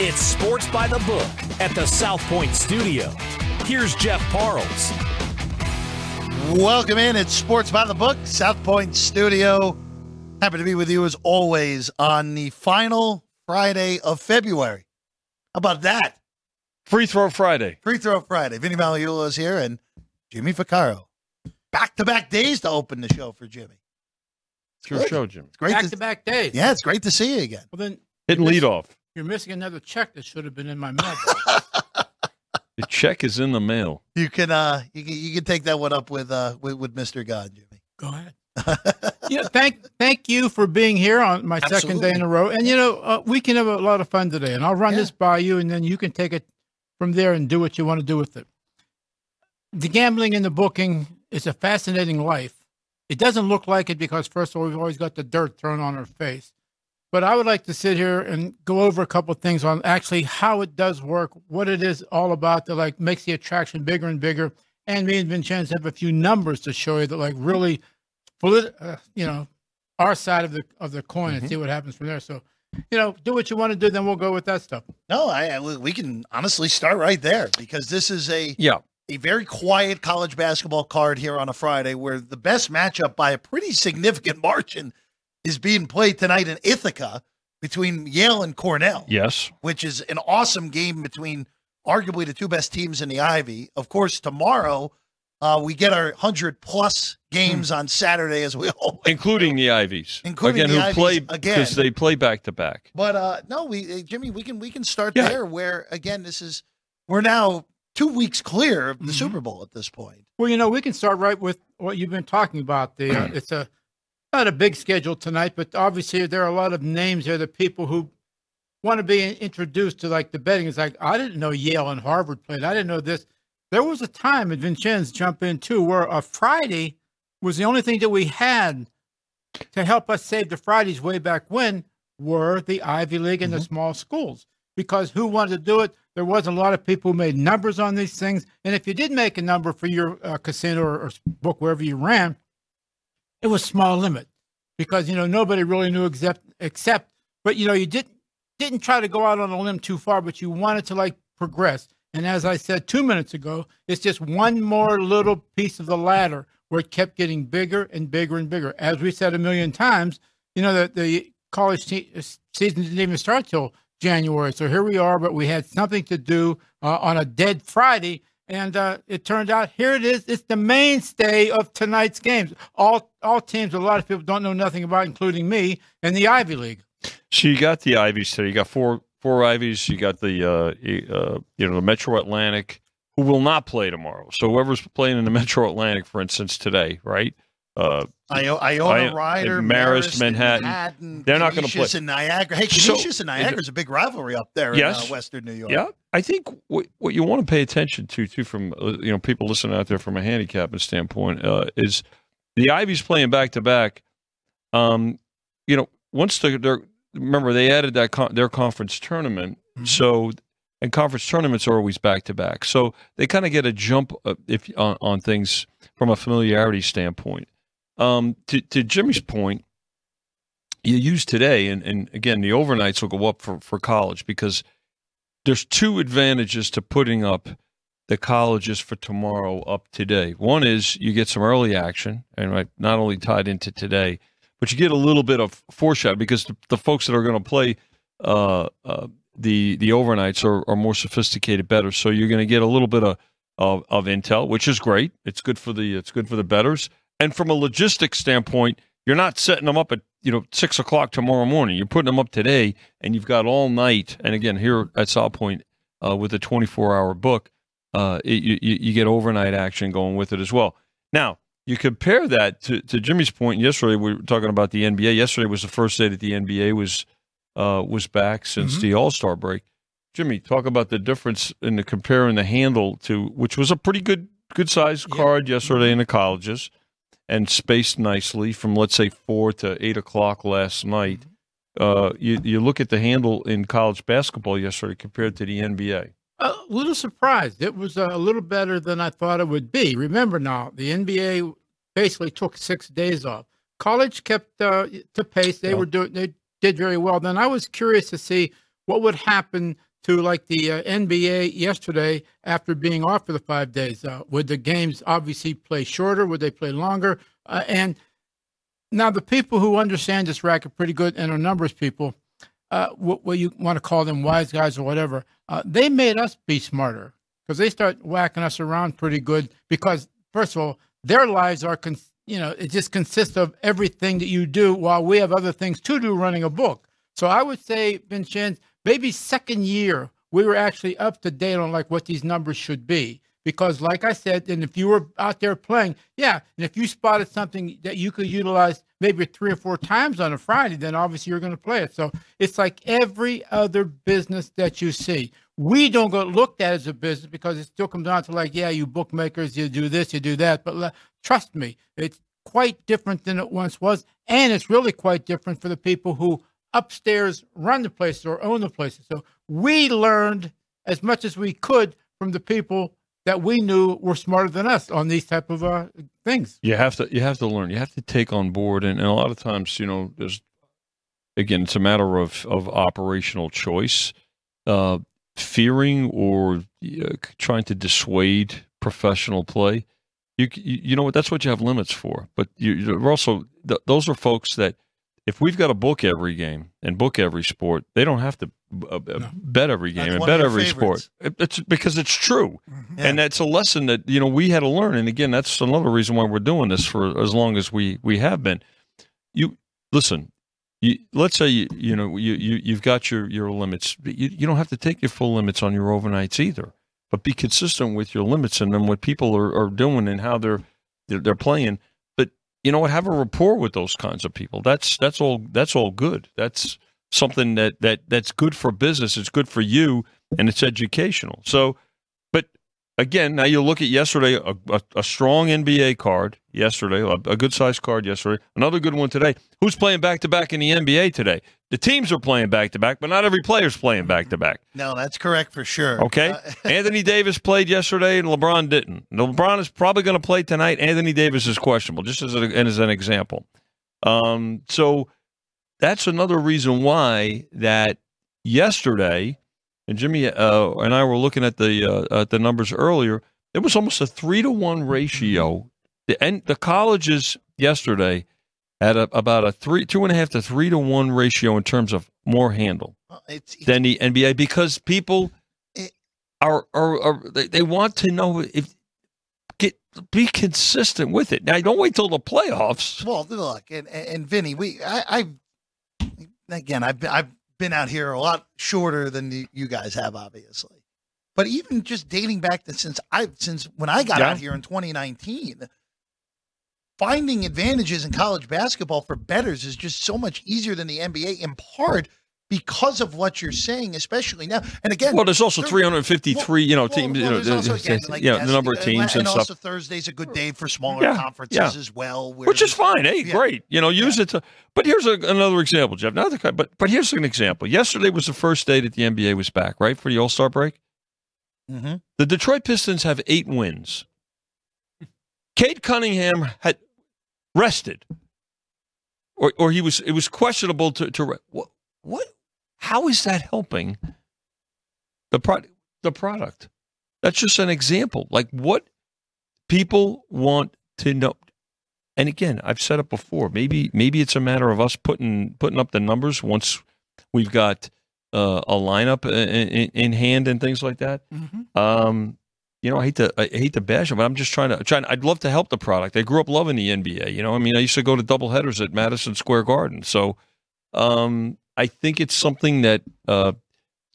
It's Sports by the Book at the South Point Studio. Here's Jeff Parles. Welcome in. It's Sports by the Book, South Point Studio. Happy to be with you as always on the final Friday of February. How about that? Free throw Friday. Free throw Friday. Vinny Magliulo is here and Jimmy Vaccaro. Back to back days to open the show for Jimmy. It's your Good. show, Jim. It's great back to, to back days. Yeah, it's great to see you again. Well, then Hitting lead off. You're missing another check that should have been in my mailbox. The check is in the mail. You can uh you can, you can take that one up with uh with, with Mr. God, Jimmy. Go ahead. yeah, thank thank you for being here on my second day in a row. And you know, uh, we can have a lot of fun today. And I'll run Yeah. this by you, and then you can take it from there and do what you want to do with it. The gambling and the booking is a fascinating life. It doesn't look like it because first of all, we've always got the dirt thrown on our face. But I would like to sit here and go over a couple of things on actually how it does work, what it is all about that like makes the attraction bigger and bigger. And me and Vincenzo have a few numbers to show you that like really polit- uh, you know, our side of the of the coin and see what happens from there. So, you know, do what you want to do, then we'll go with that stuff. No, I, I we can honestly start right there because this is a Yeah. a very quiet college basketball card here on a Friday where the best matchup by a pretty significant margin is being played tonight in Ithaca between Yale and Cornell, Yes. which is an awesome game between arguably the two best teams in the Ivy. Of course, tomorrow uh, we get our 100 plus games on Saturday as we always Including the Ivies. Including again, the who Ivies play again. because they play back to back. But uh no, we uh, Jimmy, we can we can start Yeah. there where again this is we're now 2 weeks clear of the Mhm. Super Bowl at this point. Well, you know, we can start right with what you've been talking about. The uh, it's a not a big schedule tonight, but obviously there are a lot of names there. The people who want to be introduced to like the betting. It's like I didn't know Yale and Harvard played. I didn't know this. There was a time, and Vincenz jump in too, where a Friday was the only thing that we had to help us save the Fridays way back when were the Ivy League and the small schools. Because who wanted to do it? There wasn't a lot of people who made numbers on these things. And if you did make a number for your uh, casino or, or book wherever you ran, it was small limit because you know nobody really knew except except. But you know you didn't didn't try to go out on a limb too far, but you wanted to like progress. And as I said two minutes ago, it's just one more little piece of the ladder where it kept getting bigger and bigger and bigger. As we said a million times, you know the the college te- season didn't even start till January. So here we are, but we had something to do uh, on a dead Friday. And uh, it turned out here it is. It's the mainstay of tonight's games. All all teams, a lot of people don't know nothing about, including me, and the Ivy League. So you got the Ivies today. You got four four Ivies. You got the uh, uh, you know the Metro Atlantic, who will not play tomorrow. So whoever's playing in the Metro Atlantic, for instance, today, right? Uh, Iona I- Rider, Marist, Marist, Manhattan. They're not gonna Canisius play. And Niagara. Hey, So- Canisius and Niagara is a big rivalry up there Yes. in uh, Western New York. Yeah, I think what, what you want to pay attention to too, from uh, you know people listening out there from a handicapping standpoint, uh, is the Ivy's playing back to back. Um, you know, once the, they're remember they added that con- their conference tournament, so and conference tournaments are always back to back, so they kind of get a jump uh, if on, on things from a familiarity standpoint. Um, to to Jimmy's point, you use today, and, and again, the overnights will go up for, for college because there's two advantages to putting up the colleges for tomorrow up today. One is you get some early action, and not only tied into today, but you get a little bit of foreshadow because the, the folks that are going to play uh, uh, the the overnights are, are more sophisticated, better. So you're going to get a little bit of, of of intel, which is great. It's good for the it's good for the bettors, and from a logistics standpoint, you're not setting them up at you know six o'clock tomorrow morning. You're putting them up today, and you've got all night. And again, here at South Point uh, with a 24 hour book, uh, it, you, you you get overnight action going with it as well. Now you compare that to, to Jimmy's point. Yesterday we were talking about the NBA. Yesterday was the first day that the NBA was uh, was back since Mhm. the All Star break. Jimmy, talk about the difference in the comparing the handle to which was a pretty good good sized Yeah. card yesterday in the colleges and spaced nicely from let's say four to eight o'clock last night. Uh, you you look at the handle in college basketball yesterday compared to the NBA. A little surprised. It was uh, a little better than I thought it would be. Remember now, the NBA basically took six days off. College kept uh, to pace. They Yeah. were doing. They did very well. Then I was curious to see what would happen to like the uh, NBA yesterday after being off for the five days? Uh, would the games obviously play shorter? Would they play longer? Uh, and now the people who understand this racket pretty good and are numbers people, uh, what, what you want to call them wise guys or whatever, uh, they made us be smarter because they start whacking us around pretty good. Because first of all, their lives are, con- you know, it just consists of everything that you do while we have other things to do running a book. So I would say, Vincent, maybe second year we were actually up to date on like what these numbers should be. Because like i said and if you were out there playing yeah and if you spotted something that you could utilize maybe three or four times on a friday then obviously you're going to play it. So it's like every other business that you see. We don't get looked at as a business because it still comes down to like yeah you bookmakers you do this you do that. But uh, trust me it's quite different than it once was. And it's really quite different for the people who upstairs run the places or own the places so we learned as much as we could from the people that we knew were smarter than us on these type of uh, things. You have to you have to learn. You have to take on board, and, and a lot of times, you know, there's again, it's a matter of of operational choice, uh, fearing or uh, trying to dissuade professional play. You you know what? That's what you have limits for. But you, you're also th- those are folks that if we've got to book every game and book every sport, they don't have to uh, uh no. bet every game that's and bet every favorites. sport. It's because it's true, mm-hmm. yeah. and that's a lesson that you know we had to learn. And again, that's another reason why we're doing this for as long as we we have been. You listen. You, let's say you you know you, you you've got your your limits. You, you don't have to take your full limits on your overnights either, but be consistent with your limits and then what people are, are doing and how they're they're, they're playing you know what have a rapport with those kinds of people. That's that's all that's all good. That's something that that that's good for business it's good for you and it's educational. So but again now you look at yesterday a, a, a strong nba card yesterday a, a good sized card yesterday another good one today. Who's playing back to back in the nba today the teams are playing back to back, but not every player's playing back to back. No, that's correct for sure. Okay. Uh, Anthony Davis played yesterday and LeBron didn't. LeBron is probably going to play tonight. Anthony Davis is questionable, just as, a, as an example. Um, so that's another reason why that yesterday, and Jimmy uh, and I were looking at the uh, at the numbers earlier. It was almost a three to one ratio. The and the colleges yesterday at a, about a three, two and a half to three to one ratio in terms of more handle it's, it's, than the NBA because people it, are, are, are they, they, want to know if get be consistent with it. Now, don't wait till the playoffs. Well, look, and and Vinny, we I, I again I've been, I've been out here a lot shorter than you guys have, obviously. But even just dating back to since I since when I got yeah. out here in 2019 finding advantages in college basketball for bettors is just so much easier than the NBA in part because of what you're saying, especially now. And again, well, there's also 353, well, you know, teams, well, you know, also, again, like yeah, the number of teams and, and stuff. also Thursday's a good day for smaller yeah, conferences yeah. as well, which is fine. Hey, yeah. great, you know, use it to. But here's a, another example, Jeff. Not Another, but but here's an example. Yesterday was the first day that the NBA was back, right, for the All Star break. Mm-hmm. The Detroit Pistons have eight wins. Cade Cunningham had rested, or or he was it was questionable to to what what how is that helping the product the product? That's just an example. Like what people want to know. And again, I've said it before. Maybe maybe it's a matter of us putting putting up the numbers once we've got uh, a lineup in, in, in, hand and things like that. Mm-hmm. Um, you know, I hate to I hate to bash them, but I'm just trying to trying. I'd love to help the product. I grew up loving the NBA. You know, I mean, I used to go to double headers at Madison Square Garden. So, um, I think it's something that uh,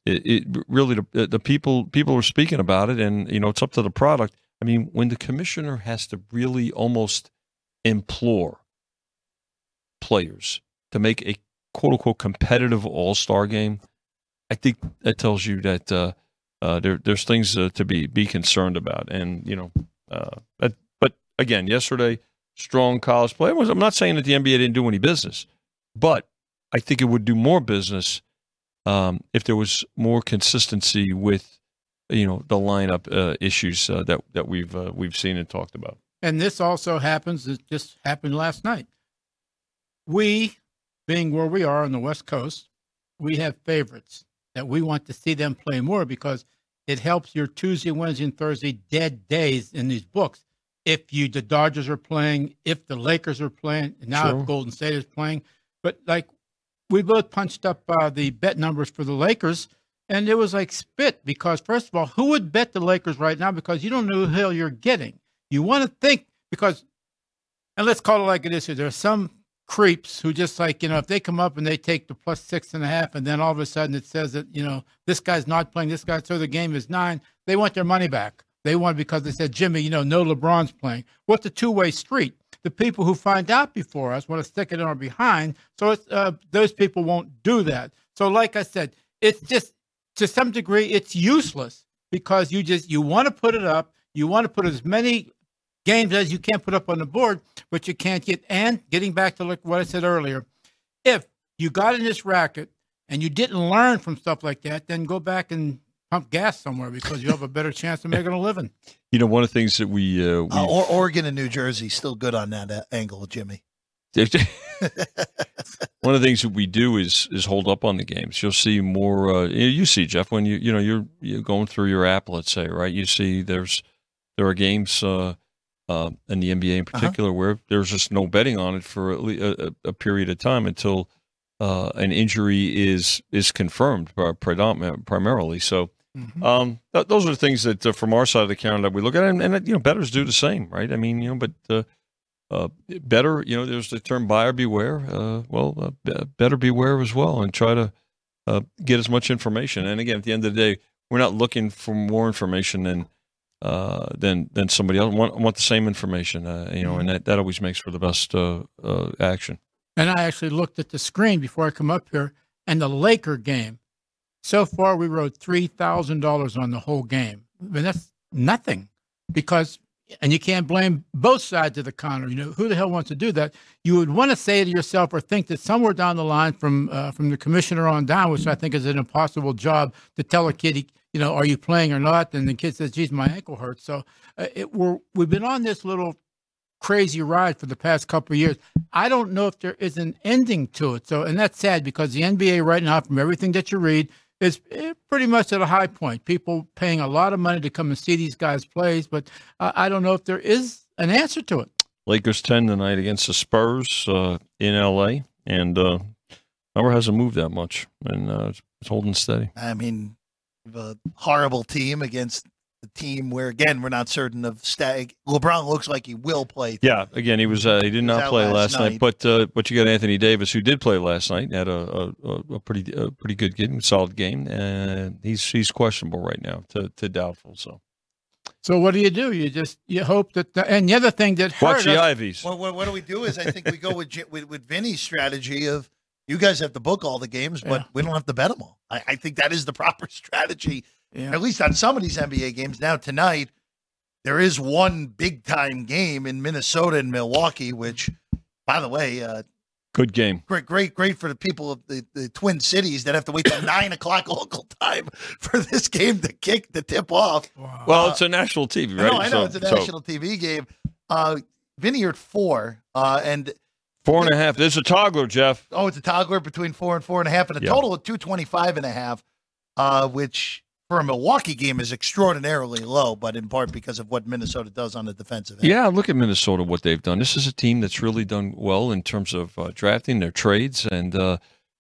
it, it really the, the, people people are speaking about it, and you know, it's up to the product. I mean, when the commissioner has to really almost implore players to make a quote unquote competitive All Star game, I think that tells you that. Uh, uh, there, there's things uh, to be be concerned about, and you know, uh, but, again, yesterday, strong college play. I'm not saying that the NBA didn't do any business, but I think it would do more business um, if there was more consistency with, you know, the lineup uh, issues uh, that that we've we've seen and talked about. And this also happens. It just happened last night. We, being where we are on the West Coast, we have favorites that we want to see them play more because it helps your Tuesday, Wednesday, and Thursday dead days in these books. If you the Dodgers are playing, if the Lakers are playing, now Sure. if Golden State is playing, but like we both punched up uh, the bet numbers for the Lakers, and it was like spit because first of all, who would bet the Lakers right now because you don't know who the hell you're getting. You want to think because, and let's call it like it is here. There are some creeps who just like you know if they come up and they take the plus six and a half, and then all of a sudden it says that you know this guy's not playing, this guy, so the game is nine. They want their money back. They want because they said Jimmy, you know, no LeBron's playing. What's a two way street? The people who find out before us want to stick it in our behind, so it's, uh, those people won't do that. So, like I said, it's just to some degree it's useless because you just you want to put it up, you want to put as many games as you can't put up on the board, but you can't get. And getting back to like what I said earlier, if you got in this racket and you didn't learn from stuff like that, then go back and pump gas somewhere because you have a better chance of making a living. You know, one of the things that we, uh, we Uh, or Oregon and New Jersey still good on that uh, angle, Jimmy. one of the things that we do is is hold up on the games. You'll see more. Uh, you you see Jeff when you you know you're you're going through your app. Let's say right. You see there's there are games uh, uh, in the NBA in particular where there's just no betting on it for a, a- a period of time until uh, an injury is is confirmed predominant primarily. So. Um, th- those are the things that, uh, from our side of the counter, that we look at, and, and you know, bettors do the same, right? I mean, you know, but uh, uh, better, you know, there's the term buyer beware. Uh, well, uh, better beware as well, and try to uh, get as much information. And again, at the end of the day, we're not looking for more information than uh, than than somebody else. Want want the same information, uh, you know, and that, that always makes for the best uh, uh, action. And I actually looked at the screen before I come up here, and the Laker game. So far, we wrote three thousand dollars on the whole game. I mean, that's nothing, because and you can't blame both sides of the counter. You know, who the hell wants to do that? You would want to say to yourself or think that somewhere down the line, from uh, from the commissioner on down, which I think is an impossible job to tell a kid, he- you know, are you playing or not? And the kid says, "Geez, my ankle hurts." So uh, it, we're we've been on this little crazy ride for the past couple of years. I don't know if there is an ending to it. So, and that's sad because the NBA right now, from everything that you read, is eh, pretty much at a high point. People paying a lot of money to come and see these guys plays, but uh, I don't know if there is an answer to it. Lakers ten tonight against the Spurs uh, in L.A. and uh, number hasn't moved that much, and uh, it's, it's holding steady. I mean, we have a horrible team against the team where, again, we're not certain of stag. LeBron looks like he will play. Yeah, again, he was uh, he did not play last last night, night. but uh, but you got Anthony Davis who did play last night, had a a, a- a pretty a pretty good game, solid game, and he's he's questionable right now to, to doubtful. So So what do you do? You just you hope that. The, and the other thing that hurt watch the us, Ivies. Well, what, what do we do is I think we go with, J- with with Vinny's strategy of you guys have to book all the games, but Yeah. we don't have to bet them all. I, I think that is the proper strategy, Yeah. at least on some of these NBA games. Now tonight, there is one big time game in Minnesota and Milwaukee, which, by the way, uh, Good game. great, great, great for the people of the, the Twin Cities that have to wait till nine o'clock local time for this game to kick the tip off. Wow. Well, Uh, it's a national TV, I right? know, I know So- it's a so national TV game. Uh, Vinny at four, uh, and four and a half. There's a toggler, Jeff. oh, it's a toggler between four and four and a half, and a Yeah. total of 225 and a half, uh, which for a Milwaukee game is extraordinarily low, but in part because of what Minnesota does on the defensive end. Yeah, look at Minnesota, what they've done. This is a team that's really done well in terms of uh, drafting their trades, and uh,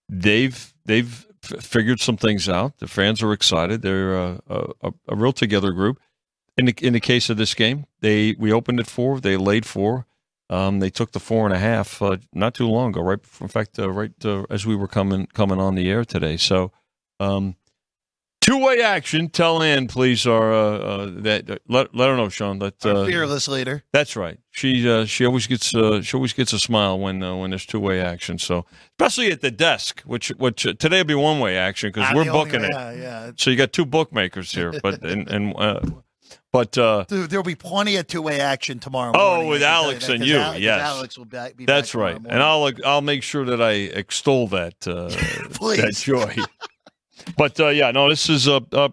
they've they've f- figured some things out. The fans are excited. They're uh, a, a, a real together group. In the, in the case of this game, they we opened at four. They laid four. Um, they took the four and a half uh, not too long ago. Right, in fact, uh, right uh, as we were coming coming on the air today. So. Um, Two way action. Tell Ann, please, or uh, uh, that uh, let let her know, Sean. That fearless leader. that's right. She uh, she always gets uh, she always gets a smile when uh, when there's two way action. So especially at the desk, which which uh, today will be one way action because we're only- booking it. Yeah, yeah. So you got two bookmakers here, but and and uh, but uh, there'll be plenty of two-way action tomorrow. Oh, with I can tell Alex that, and you, Al- 'cause yes. Alex will be, that's right. And. I'll I'll make sure that I extol that uh, that joy. but uh, yeah, no, this is a. Uh,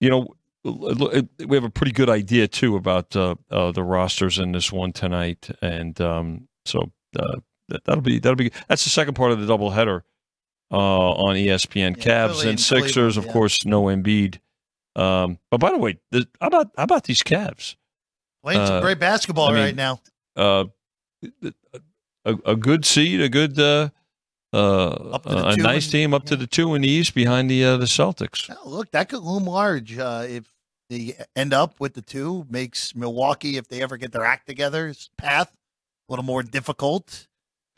you know, we have a pretty good idea too about uh, uh, the rosters in this one tonight, and um, so uh, that, that'll be that'll be that's the second part of the doubleheader uh, on ESPN. Yeah, Cavs Philly and Sixers, of yeah. course, no Embiid. Um, but by the way, the, how about how about these Cavs? Playing some Uh, great basketball I mean, right now. Uh, a, a good seed, a good uh, uh, Up to the a nice and- team up to the two in the East behind the uh, the Celtics. Oh, look, that could loom large uh, if they end up with the two. Makes Milwaukee, if they ever get their act together, path a little more difficult.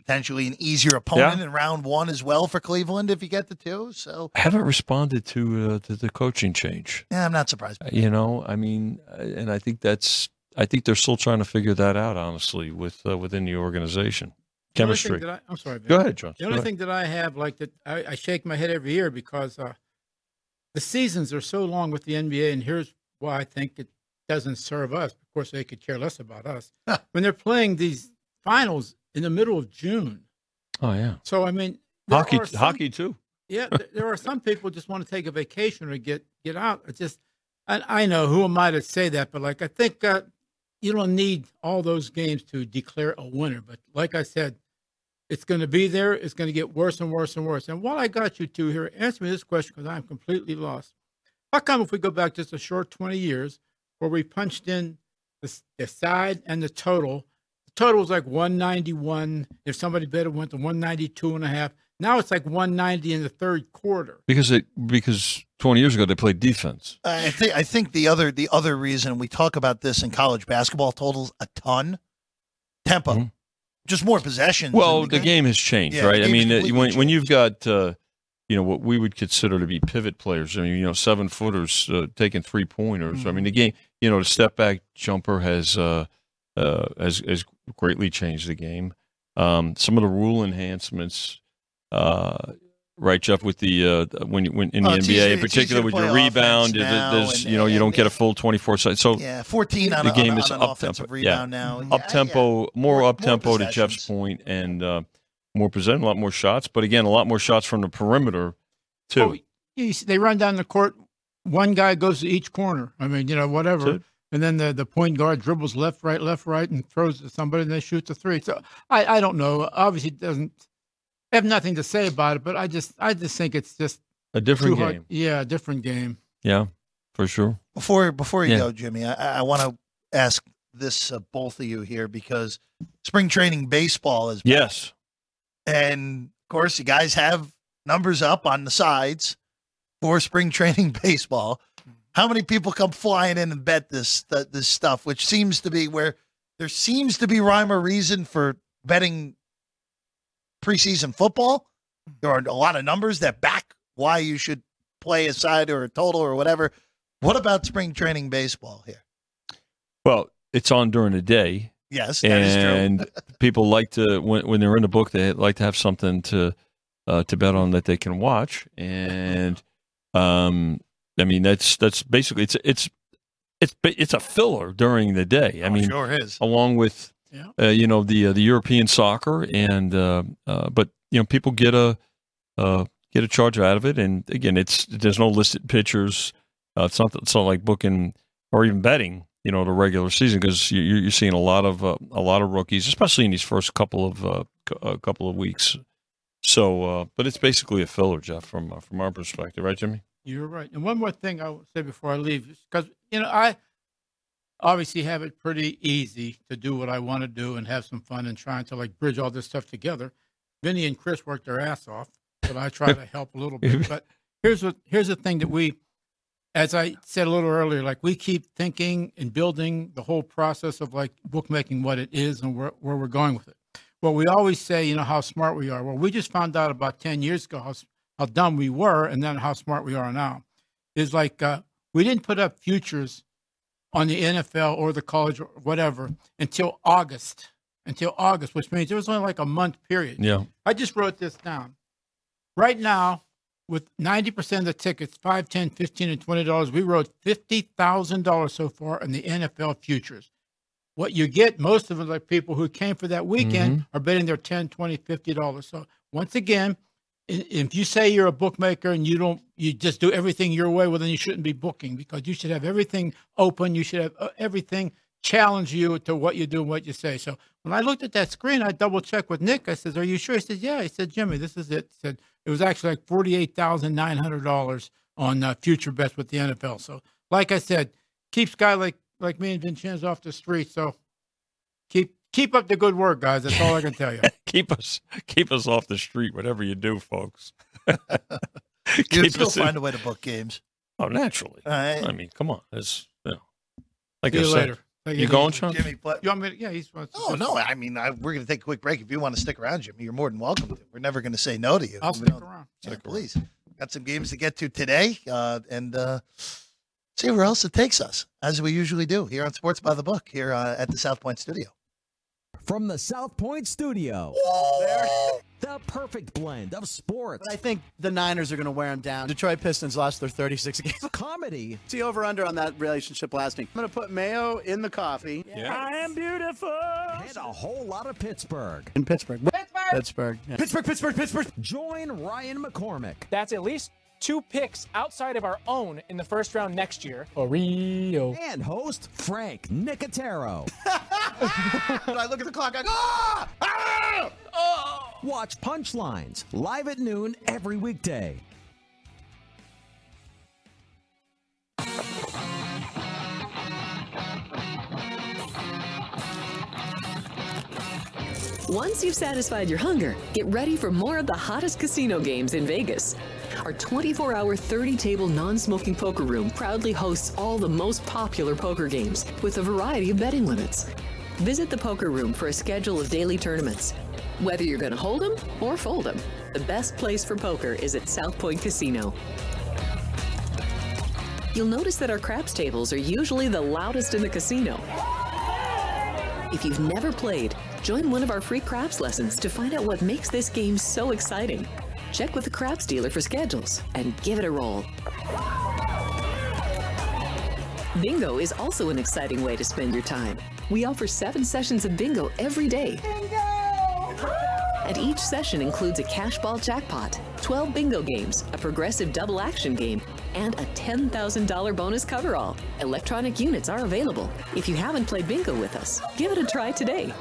Potentially an easier opponent in round one as well for Cleveland if you get the two. So I haven't responded to uh, to the coaching change. yeah, I'm not surprised. You know, I mean, uh, and I think that's I think they're still trying to figure that out. Honestly, with uh, within the organization, The only thing chemistry. that I, am sorry. Vin. Go ahead, John. The only thing that I have, like that, I, I shake my head every year because uh, the seasons are so long with the NBA, and here's why I think it doesn't serve us. Of course, they could care less about us when they're playing these finals in the middle of June. Oh yeah, So I mean, hockey, some- hockey too. Yeah, there are some people just want to take a vacation or get get out. It's just, and I know who am I to say that, but like I think uh, you don't need all those games to declare a winner. But like I said, it's going to be there. It's going to get worse and worse and worse. And while I got you two here, answer me this question because I'm completely lost. How come if we go back just a short 20 years where we punched in the, the side and the total, total was like 191. If somebody bet it went to 192 and a half. Now it's like 190 in the third quarter. Because it because twenty years ago they played defense. I think I think the other the other reason we talk about this in college basketball totals a ton, tempo, Mhm. just more possessions. Well, in the game has changed, Yeah, right? I mean, uh, completely when when you've got uh, you know what we would consider to be pivot players. I mean, you know, seven footers uh, taking three pointers. I Mm-hmm. mean, the game, you know, the step back jumper has uh, uh, has has greatly changed the game. Um, some of the rule enhancements, uh, right, Jeff, with the uh, when when in the Oh, NBA easier- in particular with to your rebound, now there's and- you know you don't get a full twenty four seconds. So Yeah, fourteen on The a, game on, is on up-tempo. offensive Yeah. now. Yeah, up tempo, more, More- up tempo to Jeff's point, and uh, more present, a lot more shots. But again, a lot more shots from the perimeter too. Oh, they run down the court. One guy goes to each corner. I mean, you know, whatever. That's it. And then the, the point guard dribbles left, right, left, right, and throws to somebody, and they shoot the three. So I, I don't know. Obviously, it doesn't I have nothing to say about it, but I just I just think it's just a too different hard. game. Yeah, a different game. Yeah, for sure. Before before you Yeah. go, Jimmy, I, I want to ask this of both of you here because spring training baseball is back. Yes. and of course you guys have numbers up on the sides for spring training baseball. How many people come flying in and bet this th- this stuff, which seems to be where there seems to be rhyme or reason for betting preseason football. There are a lot of numbers that back why you should play a side or a total or whatever. What about spring training baseball here? Well, it's on during the day, Yes, that is true. and people like to when when they're in the book, they like to have something to uh, to bet on that they can watch. And um, I mean, that's that's basically it's it's it's it's a filler during the day. I Oh, mean, sure is. along with Yeah. uh, you know the uh, the European soccer and uh, uh, but you know people get a uh, get a charge out of it and again it's there's no listed pitchers uh, it's not it's not like booking or even betting you know the regular season because you, you're seeing a lot of uh, a lot of rookies especially in these first couple of uh, a couple of weeks so uh, but it's basically a filler Jeff from uh, from our perspective right Jimmy You're right. And one more thing I will say before I leave, because you know I obviously have it pretty easy to do what I want to do and have some fun and trying to like bridge all this stuff together. Vinny and Chris work their ass off, but I try to help a little bit. But here's what here's the thing that we, as I said a little earlier, like we keep thinking and building the whole process of like bookmaking what it is and where, where we're going with it. Well, we always say, you know, how smart we are. Well, we just found out about 10 years ago how, how dumb we were and then how smart we are now. Is like uh, we didn't put up futures on the NFL or the college or whatever until August, until August, which means it was only like a month period. yeah I just wrote this down. Right now, with 90% of the tickets, 5 10 15 and $20, we wrote $50,000 so far in the NFL futures. What you get, most of it, like people who came for that weekend, are betting their 10 20 $50. So, once again, if you say you're a bookmaker and you don't, you just do everything your way, well, then you shouldn't be booking because you should have everything open. You should have uh, everything challenge you to what you do and what you say. So when I looked at that screen, I double checked with Nick. I said, "Are you sure?" He said, "Yeah." He said, "Jimmy, this is it." He said, It was actually like forty-eight thousand nine hundred dollars on uh, future bets with the NFL. So, like I said, keeps guy like like me and Vincenzo off the street. So, keep keep up the good work, guys. That's all I can tell you. keep us keep us off the street, whatever you do, folks. You still us in- find a way to book games. oh, naturally. All right. I mean, come on. It's you know, like See I you said. later. Take You going. Sean? Jimmy, play- You want me? To, yeah, he's. Oh no! I mean, I, we're going to take a quick break. If you want to stick around, Jimmy, you're more than welcome to. We're never going to say no to you. I'll We stick don't- around. Yeah, Stick around. please. Got some games to get to today, uh, and uh, see where else it takes us, as we usually do here on Sports by the Book here uh, at the South Point Studio. From the South Point Studio, the perfect blend of sports, But I think the Niners are going to wear them down. Detroit Pistons lost their 36 games. comedy, See over under on that relationship lasting. I'm going to put mayo in the coffee Yeah. I am beautiful. and a whole lot of Pittsburgh. in Pittsburgh. Pittsburgh. Pittsburgh. yeah. Pittsburgh, Pittsburgh, Pittsburgh. Join Ryan McCormick, That's at least two picks outside of our own in the first round next year. Oreo. and host Frank Nicotero. When I look at the clock, I go, ah! Ah! Watch Punchlines live at noon every weekday. Once you've satisfied your hunger, get ready for more of the hottest casino games in Vegas. Our 24 hour, 30 table non smoking poker room proudly hosts all the most popular poker games with a variety of betting limits. Visit the poker room for a schedule of daily tournaments. Whether you're going to hold 'em or fold 'em, the best place for poker is at South Point Casino. You'll notice that our craps tables are usually the loudest in the casino. If you've never played, join one of our free craps lessons to find out what makes this game so exciting. Check with the craps dealer for schedules and give it a roll. Bingo is also an exciting way to spend your time. We offer seven sessions of bingo every day. Bingo! And each session includes a cash ball jackpot, 12 bingo games, a progressive double action game, and a $10,000 bonus coverall. Electronic units are available. If you haven't played bingo with us, give it a try today.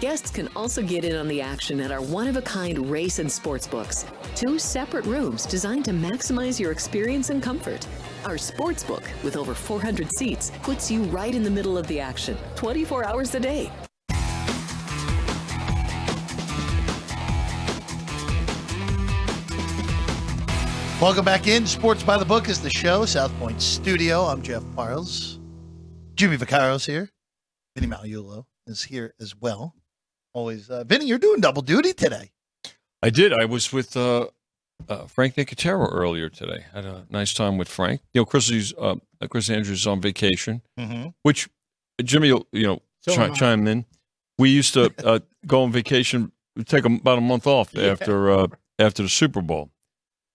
Guests can also get in on the action at our one of a kind race and sports books. Two separate rooms designed to maximize your experience and comfort. Our sports book, with over 400 seats, puts you right in the middle of the action, 24 hours a day. Welcome back in. Sports by the Book is the show. South Point Studio. I'm Jeff Parles. Jimmy Vaccaro's here. Vinny Magliulo is here as well. Always, uh, Vinny, you're doing double duty today. I did. I was with uh, uh, Frank Nicotero earlier today. Had a nice time with Frank. You know, Chris, uh, Chris Andrews is on vacation, Mm-hmm. which Jimmy, you know, So chi- chime in. We used to uh, go on vacation, take about a month off after uh, after the Super Bowl.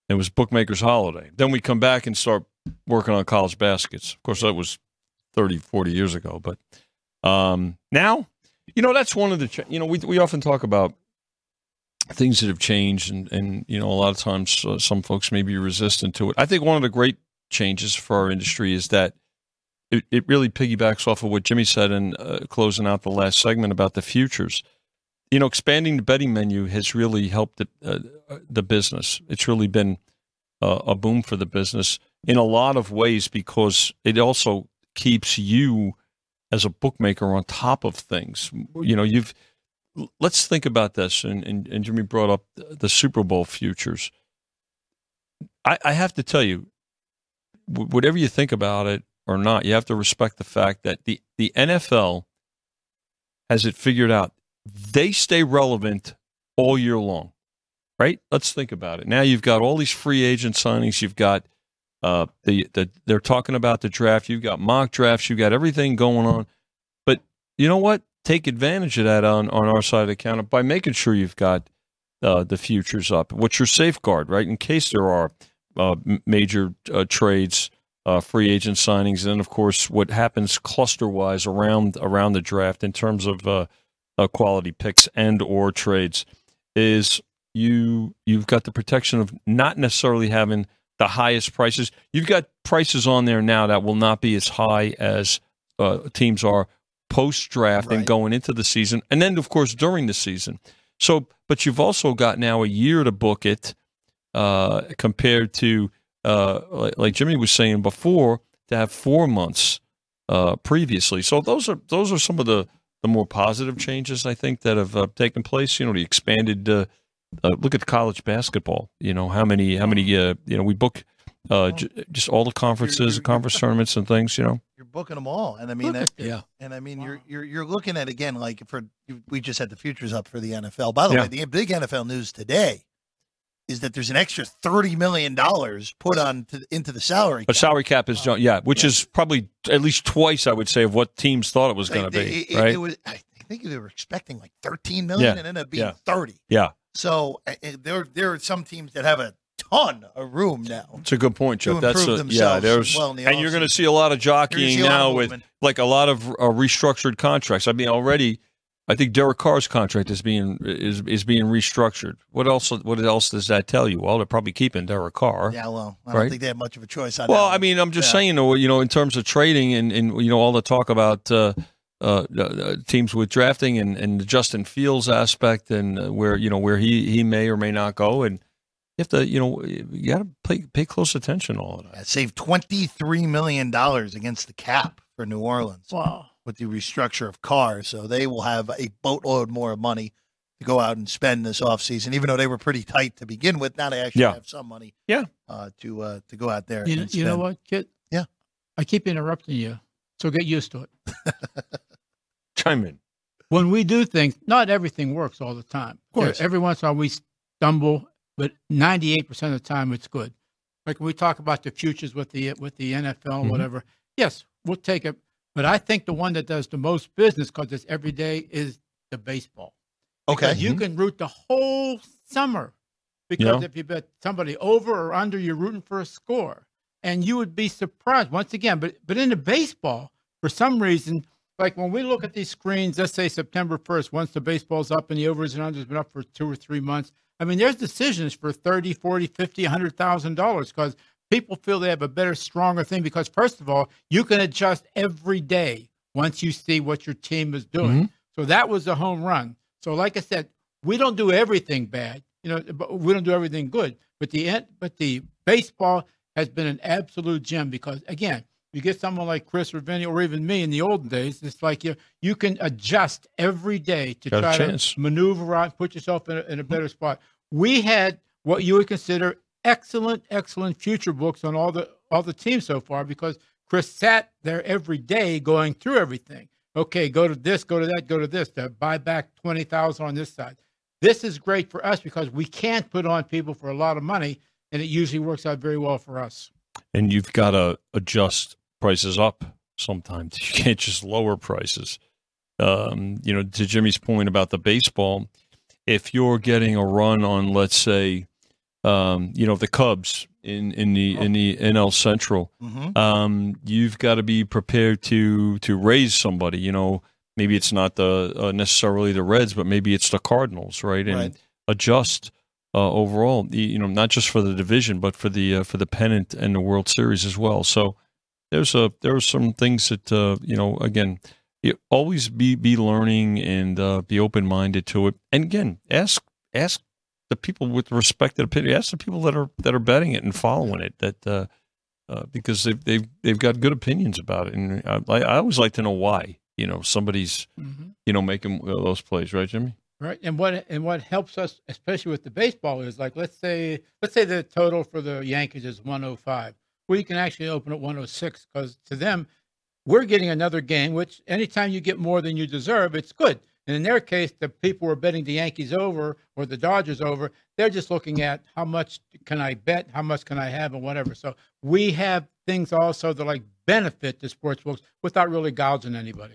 It was bookmakers' holiday. Then we come back and start working on college baskets. Of course, that was 30, 40 years ago. But um, now, you know, that's one of the, ch- you know, we, we often talk about things that have changed and, and you know, a lot of times uh, some folks may be resistant to it. I think one of the great changes for our industry is that it, it really piggybacks off of what Jimmy said in uh, closing out the last segment about the futures. You know, expanding the betting menu has really helped the, uh, the business. It's really been uh, a boom for the business in a lot of ways because it also keeps you as a bookmaker on top of things. You know, you've let's think about this, and, and, and Jimmy brought up the, Super Bowl futures. I, I have to tell you, wh- whatever you think about it or not, you have to respect the fact that the, the NFL has it figured out. They stay relevant all year long, right? Let's think about it. Now you've got all these free agent signings. You've got uh, the, the they're talking about the draft. You've got mock drafts. You've got everything going on. But you know what? Take advantage of that on, on our side of the counter by making sure you've got uh, the futures up. What's your safeguard, right? In case there are uh, major uh, trades, uh, free agent signings, and then of course what happens cluster wise around around the draft in terms of uh, uh, quality picks and or trades is you you've got the protection of not necessarily having the highest prices. You've got prices on there now that will not be as high as teams are post draft and going into the season, and then of course during the season. So, but you've also got now a year to book it uh, compared to uh, like, like Jimmy was saying before to have four months uh, previously. So those are those are some of the the more positive changes I think that have uh, taken place. You know, the expanded. Uh, uh, look at college basketball. You know how many how many uh, you know we book uh, j- just all the conferences, conference tournaments, and things. You know, You're booking them all, and I mean, that. Yeah. and I mean, you're you're you're looking at again like for we just had the futures up for the NFL. By the Yeah. way, the big NFL news today is that there's an extra thirty million dollars put on to, into the salary. but cap. salary cap is yeah, which is probably at least twice I would say of what teams thought it was going to be. it, it- right? it was, I think they were expecting like thirteen million, Yeah. and ended up being Yeah. thirty. yeah, So uh, uh, there there are some teams that have a ton of room now. it's a good point, To Jeff. That's a, yeah. There's well the and you're going to see a lot of jockeying see of now with like a lot of uh, restructured contracts. I mean, already, I think Derek Carr's contract is being is is being restructured. What else? What else does that tell you? Well, they're probably keeping Derek Carr. Yeah, well, I don't Right. think they have much of a choice on it. Well, that. I mean, I'm just Yeah. saying, you know, in terms of trading and, and you know all the talk about uh, uh, uh, teams with drafting and, and the Justin Fields aspect and uh, where you know where he he may or may not go, and you have to you know you got to pay pay close attention to all of that. Yeah, saved twenty three million dollars against the cap for New Orleans Wow. with the restructure of Carr's. So they will have a boatload more money to go out and spend this offseason, even though they were pretty tight to begin with. Now they actually Yeah. have some money, Yeah. uh, to uh, to go out there. You know, and you know what, kid? Yeah. I keep interrupting you, so get used to it. Chime in. When we do things, not everything works all the time. Of course. Every once in a while we stumble, but 98% of the time it's good. Like when we talk about the futures with the with the NFL Mhm. whatever. Yes, we'll take it. But I think the one that does the most business because it's every day is the baseball. Okay. Because you can root the whole summer. Because Mm-hmm. Yeah. if you bet somebody over or under, you're rooting for a score. And you would be surprised once again. But but in the baseball, for some reason, like when we look at these screens, let's say September 1st, once the baseball's up and the overs and unders been up for two or three months. I mean, there's decisions for 30, 40, 50, $100,000 because people feel they have a better, stronger thing. Because, first of all, you can adjust every day once you see what your team is doing. Mm-hmm. So that was a home run. So, like I said, we don't do everything bad, you know, but we don't do everything good. But the but the baseball has been an absolute gem because again, you get someone like Chris or Vinny or even me in the olden days, it's like you you can adjust every day to Got try to maneuver out, put yourself in a, in a mm-hmm. better spot. We had what you would consider excellent, excellent future books on all the all the teams so far because Chris sat there every day going through everything. Okay, go to this, go to that, go to this, to buy back twenty thousand on this side. This is great for us because we can't put on people for a lot of money, and it usually works out very well for us. And you've got to adjust prices up sometimes. You can't just lower prices. Um, you know, to Jimmy's point about the baseball, if you're getting a run on, let's say, um, you know, the Cubs in in the in the NL Central, Mhm. um, you've got to be prepared to to raise somebody. You know, maybe it's not the uh, necessarily the Reds, but maybe it's the Cardinals, right? And Right. adjust uh, overall. You know, not just for the division, but for the uh, for the pennant and the World Series as well. So there's a there are some things that uh, you know. Again, you always be be learning and uh, be open minded to it. And again, ask ask the people with respected opinion. Ask the people that are that are betting it and following it. That uh, uh, because they've they've they've got good opinions about it, and I, I always like to know why. You know, somebody's you know making uh, those plays, right, Jimmy? Right. And what and what helps us, especially with the baseball, is like let's say let's say the total for the Yankees is 105. Well, you can actually open at 106 because to them, we're getting another game. Which anytime you get more than you deserve, it's good. And in their case, the people who are betting the Yankees over or the Dodgers over, they're just looking at how much can I bet, how much can I have, and whatever. So we have things also that like benefit the sports books without really gouging anybody.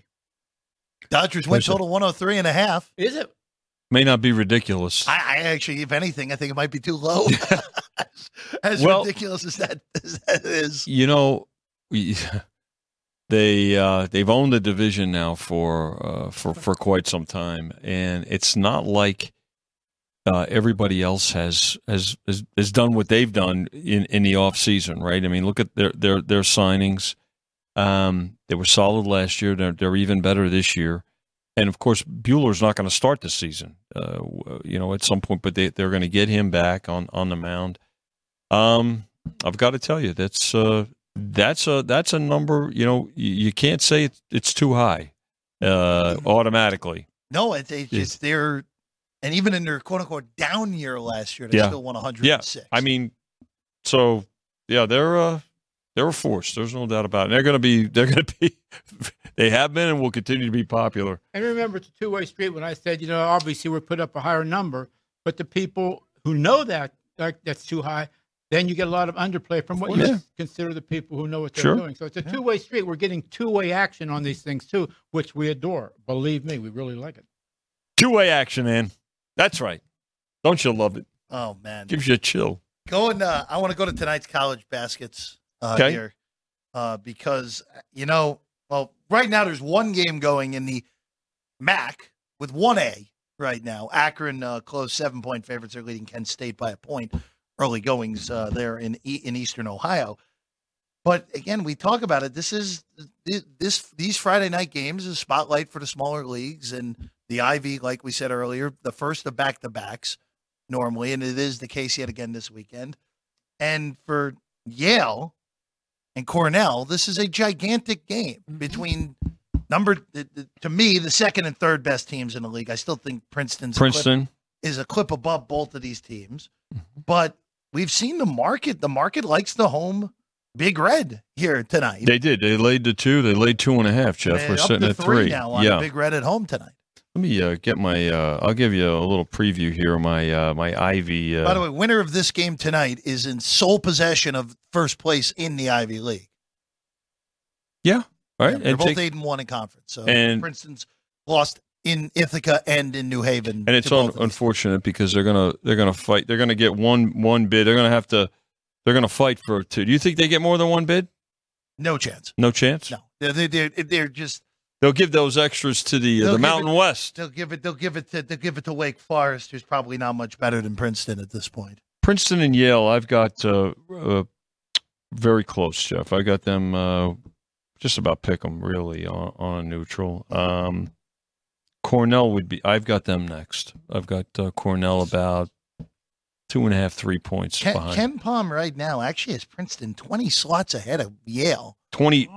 Dodgers win total 103 and a half. Is it? May not be ridiculous. I, I actually, if anything, I think it might be too low. as as Well- ridiculous as that, as that is. you know, we, they uh, they've owned the division now for uh, for for quite some time, and it's not like uh, everybody else has, has has has done what they've done in, in the off season, right? I mean, look at their their their signings. Um, they were solid last year. They're they're even better this year. And of course Buehler's not going to start the season, uh, you know, at some point, but they they're going to get him back on on the mound. Um, I've got to tell you that's uh, that's a that's a number. You know, you, you can't say it's, it's too high uh, automatically. No, it's, it's Yeah. just they're, and even in their quote unquote down year last year, they Yeah. still won 106. Yeah, I mean, so yeah, they're uh, they're a force. There's no doubt about it. They're going to be. They're going to be. they have been and will continue to be popular. And remember, it's a two way street. When I said, you know, obviously we're put up a higher number, but the people who know that like, that's too high, then you get a lot of underplay from what you Yeah. consider the people who know what they're Sure. doing. So it's a two way street. We're getting two way action on these things too, which we adore. Believe me, we really like it. Two way action, man. That's right. Don't you love it? oh man, Gives you a chill. going. Uh, I want to go to tonight's college baskets uh, Okay. here uh, because you know, well, right now there's one game going in the MAC with one A right now. Akron uh, closed seven point favorites. They're leading Kent State by a point. Early goings uh, there in in Eastern Ohio. But again, we talk about it. This is this these Friday night games is spotlight for the smaller leagues and the Ivy, like we said earlier, the first of back to backs normally, and it is the case yet again this weekend. And for Yale and Cornell, this is a gigantic game mm-hmm. between number the- the- to me the second and third best teams in the league. I still think Princeton's a clip- Princeton. is a clip above both of these teams, mm-hmm. but we've seen the market. The market likes the home big red here tonight. They did. They laid the two. They laid two and a half. Jeff, And we're up sitting to at three. now on yeah. the big red at home tonight. Let me uh, get my. Uh, I'll give you a little preview here. My uh, my Ivy. Uh, By the way, winner of this game tonight is in sole possession of first place in the Ivy League. yeah. All right. They're And both take- eight and one in conference. So and- Princeton's lost in Ithaca and in New Haven. and it's un- unfortunate because they're gonna they're gonna fight. They're gonna get one one bid. They're gonna have to. They're gonna fight for two. Do you think they get more than one bid? no chance. No chance. No, they're they're, they're, they're just They'll give those extras to the uh, the Mountain it- West. they'll give it they'll give it to they'll give it to Wake Forest, who's probably not much better than Princeton at this point. Princeton and Yale. I've got uh, uh, very close, Jeff. I got them uh, just about pick them really on, on a neutral. Um, Cornell would be. I've got them next. I've got uh, Cornell about two and a half, three points Ken, behind. Ken Palm right now actually has Princeton 20 slots ahead of Yale. 20,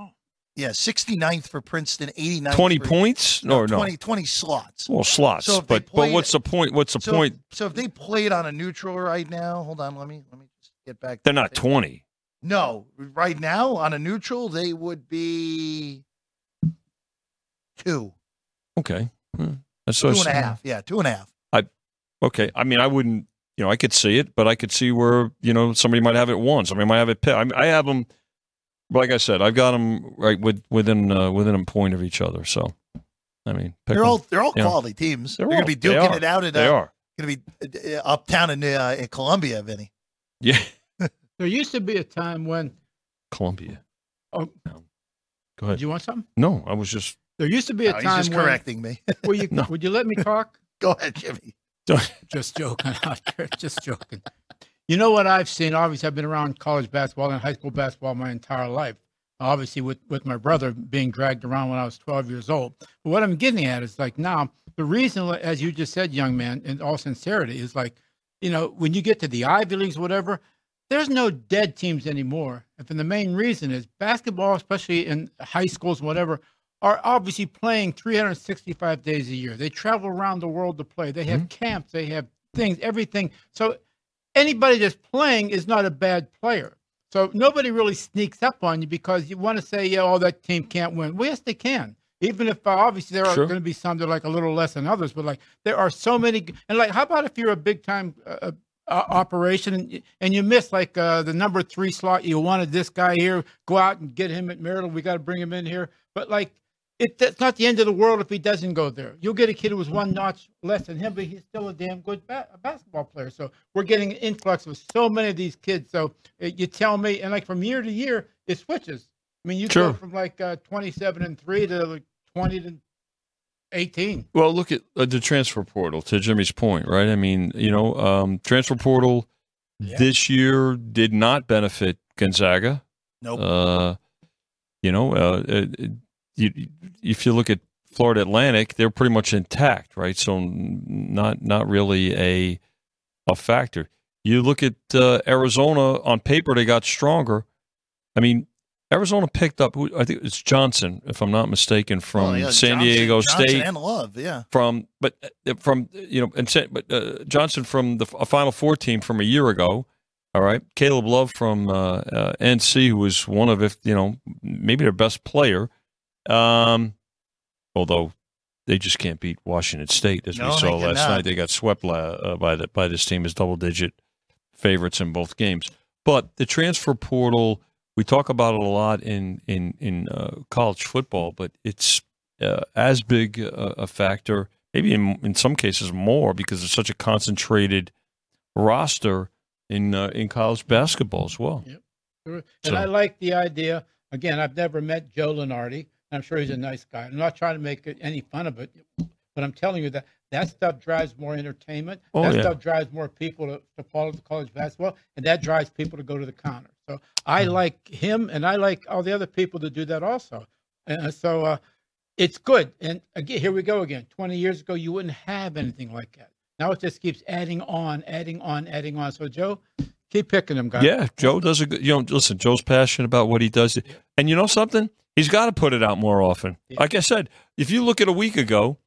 Yeah, 69th for Princeton, 89th 20 for, points? No, no. 20, 20 slots. Well, slots. So if they but but what's the point? What's the so, point? So if they played on a neutral right now, hold on, let me let me just get back. They're not twenty. No, right now on a neutral they would be two, Okay, Hmm. that's two I a half. Yeah, two and a half. I Okay, I mean, I wouldn't. You know, I could see it, but I could see where you know somebody might have it one, somebody might have it. I, mean, I have them. Like I said, I've got them right with, within uh, within a point of each other. So, I mean, pick They're 'em. all they're all Yeah. quality teams. They're, They're going to be duking it out at they uh, are. going to be uh, uptown in uh, in Columbia, Vinny. Yeah, There used to be a time when. Columbia. Oh, Go ahead do you want something? No, I was just. There used to be a No, he's time just when. correcting me. Will you, No. Would you let me talk? Go ahead, Jimmy. Just joking. just joking. You know what I've seen? Obviously, I've been around college basketball and high school basketball my entire life. Obviously, with, with my brother being dragged around when I was 12 years old. But what I'm getting at is like now, the reason, as you just said, young man, in all sincerity, is like, you know, when you get to the Ivy Leagues, whatever, there's no dead teams anymore. And the main reason is basketball, especially in high schools, whatever, are obviously playing 365 days a year. They travel around the world to play. They have mm-hmm. camps, they have things, everything. So anybody that's playing is not a bad player. So nobody really sneaks up on you because you want to say, yeah, oh, that team can't win. Well, yes, they can. Even if uh, obviously there are Sure. going to be some that are like a little less than others, but like there are so many. And like, how about if you're a big time uh, uh, operation and, and you miss like uh, the number three slot, you wanted this guy here, go out and get him at Maryland. We got to bring him in here. But like, it, it's not the end of the world if he doesn't go there. You'll get a kid who was one notch less than him, but he's still a damn good ba- basketball player. So we're getting an influx of so many of these kids. So uh, you tell me, and like from year to year, it switches. I mean, you Sure. go from like uh, 27 and three to like 20 to 18. Well, look at uh, the transfer portal. To Jimmy's point, right? I mean, you know, um, transfer portal Yeah. this year did not benefit Gonzaga. Nope. Uh, you know, uh, it, it- you, if you look at Florida Atlantic, they're pretty much intact, right? So not not really a a factor. You look at uh, Arizona on paper; they got stronger. I mean, Arizona picked up. I think it's Johnson, if I'm not mistaken, from Oh, yeah, San Johnson- Diego Johnson State. and Love, yeah. From but uh, from you know and but uh, Johnson from the a Final Four team from a year ago. All right, Caleb Love from uh, uh, NC, who was one of if you know maybe their best player. Um, although they just can't beat Washington State, as No, we saw last night. They got swept la- uh, by the, by this team as double digit favorites in both games. But the transfer portal, we talk about it a lot in in in uh, college football, but it's uh, as big a, a factor, maybe in in some cases more, because it's such a concentrated roster in uh, in college basketball as well. And So- I like the idea. Again, I've never met Joe Lunardi. I'm sure he's a nice guy. I'm not trying to make any fun of it, but I'm telling you that that stuff drives more entertainment. Oh, that yeah. stuff drives more people to, to follow the college basketball, and that drives people to go to the counter. So I Mm-hmm. like him, and I like all the other people to do that also. And so uh, it's good. And again, here we go again. 20 years ago, you wouldn't have anything like that. Now it just keeps adding on, adding on, adding on. So Joe, keep picking them, guys. Yeah, Joe does a good. You know, listen, Joe's passionate about what he does, and you know something, he's got to put it out more often. Like I said, if you look at a week ago,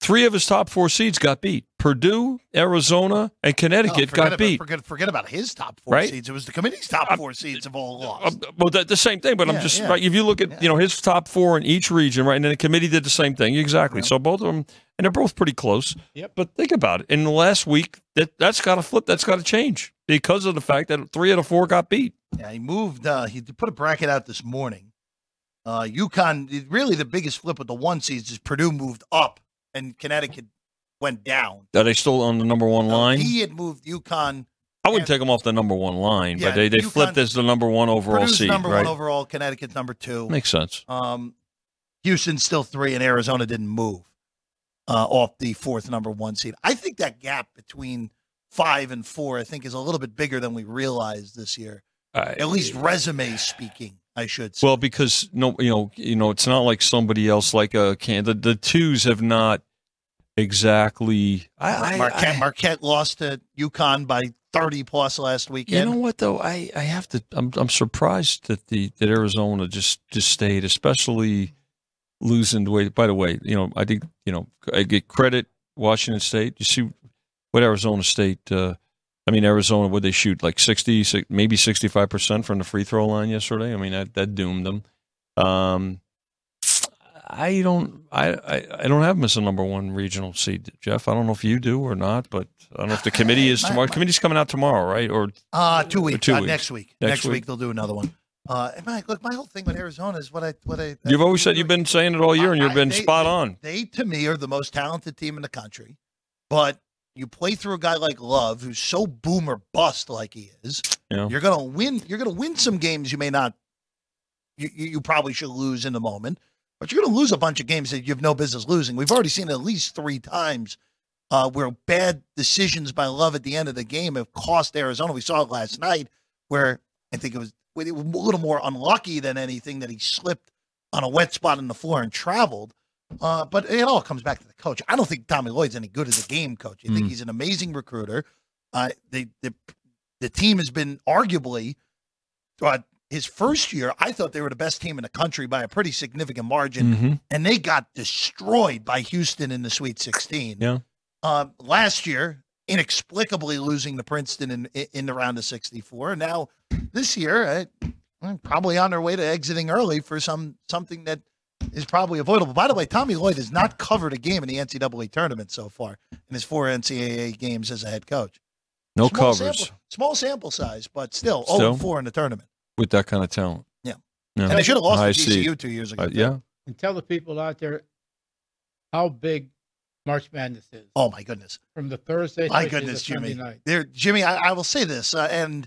three of his top four seeds got beat: Purdue, Arizona, and Connecticut Oh, got about, beat. Forget, forget about his top four Right? seeds. It was the committee's top four seeds of all Uh, lost. well, that, the same thing, but I'm just yeah. right. If you look at you know his top four in each region, right, and then the committee did the same thing exactly. So both of them, and they're both pretty close. Yep. But think about it. In the last week, that that's got to flip. That's got to change because of the fact that three out of the four got beat. Yeah, he moved. Uh, he put a bracket out this morning. Uh, UConn, really the biggest flip with the one seeds is Purdue moved up and Connecticut went down. Are they still on the number one Uh, line? he had moved UConn. I wouldn't take them off the number one line, Yeah, but they, they UConn- flipped as the number one overall Purdue's seed, number right? one overall, Connecticut number two. Makes sense. Um, Houston's still three, and Arizona didn't move uh, off the fourth number one seed. I think that gap between five and four, I think, is a little bit bigger than we realized this year. At least resume speaking, I should say. Well, because no, you know, you know, it's not like somebody else like a can. The, the twos have not exactly. I, I, Marquette, I- Marquette lost to UConn by 30 plus last weekend. you know what though? I, I have to. I'm I'm surprised that the that Arizona just just stayed, especially losing the way. By the way, you know, I think you know I get credit Washington State. You see what Arizona State. Uh, I mean, Arizona, would they shoot like 60, si- maybe 65% from the free throw line yesterday? I mean, that, that doomed them. Um, I don't, I, I, I don't have them as a number one regional seed, Jeff. I don't know if you do or not, but I don't know if the committee is tomorrow. my- committee's coming out tomorrow, right? Or Uh, two weeks. two uh, weeks. Next week. Next Next, week. week. they'll do another one. Uh, and my, look, my whole thing with Arizona is what I, what I. you've always said you've been saying it all year, and you've I- been they- spot on. They, to me, are the most talented team in the country. But you play through a guy like Love, who's so boomer bust like he is. Yeah. You're gonna win. You're gonna win some games you may not. You, you probably should lose in the moment, but you're gonna lose a bunch of games that you have no business losing. We've already seen at least three times uh, where bad decisions by Love at the end of the game have cost Arizona. We saw it last night, where I think it was, it was a little more unlucky than anything that he slipped on a wet spot on the floor and traveled. Uh, but it all comes back to the coach. I don't think Tommy Lloyd's any good as a game coach. I think Mm. he's an amazing recruiter. Uh, they, the the team has been arguably uh, his first year. I thought they were the best team in the country by a pretty significant margin, Mhm. and they got destroyed by Houston in the Sweet 16. Yeah. Uh, last year, inexplicably losing to Princeton in in the round of 64. Now this year, uh, probably on their way to exiting early for some something that is probably avoidable. By the way, Tommy Lloyd has not covered a game in the NCAA tournament so far in his four NCAA games as a head coach. No Small covers sample- small sample size, but still, Still? 0 4 in the tournament. with that kind of talent. Yeah. Yeah. And they should have lost I to see. TCU two years ago. Uh, yeah. and tell the people out there how big March Madness is Oh my goodness. from the Thursday. My especially to goodness, Sunday Jimmy. Night. There, Jimmy. I, I will say this, uh, and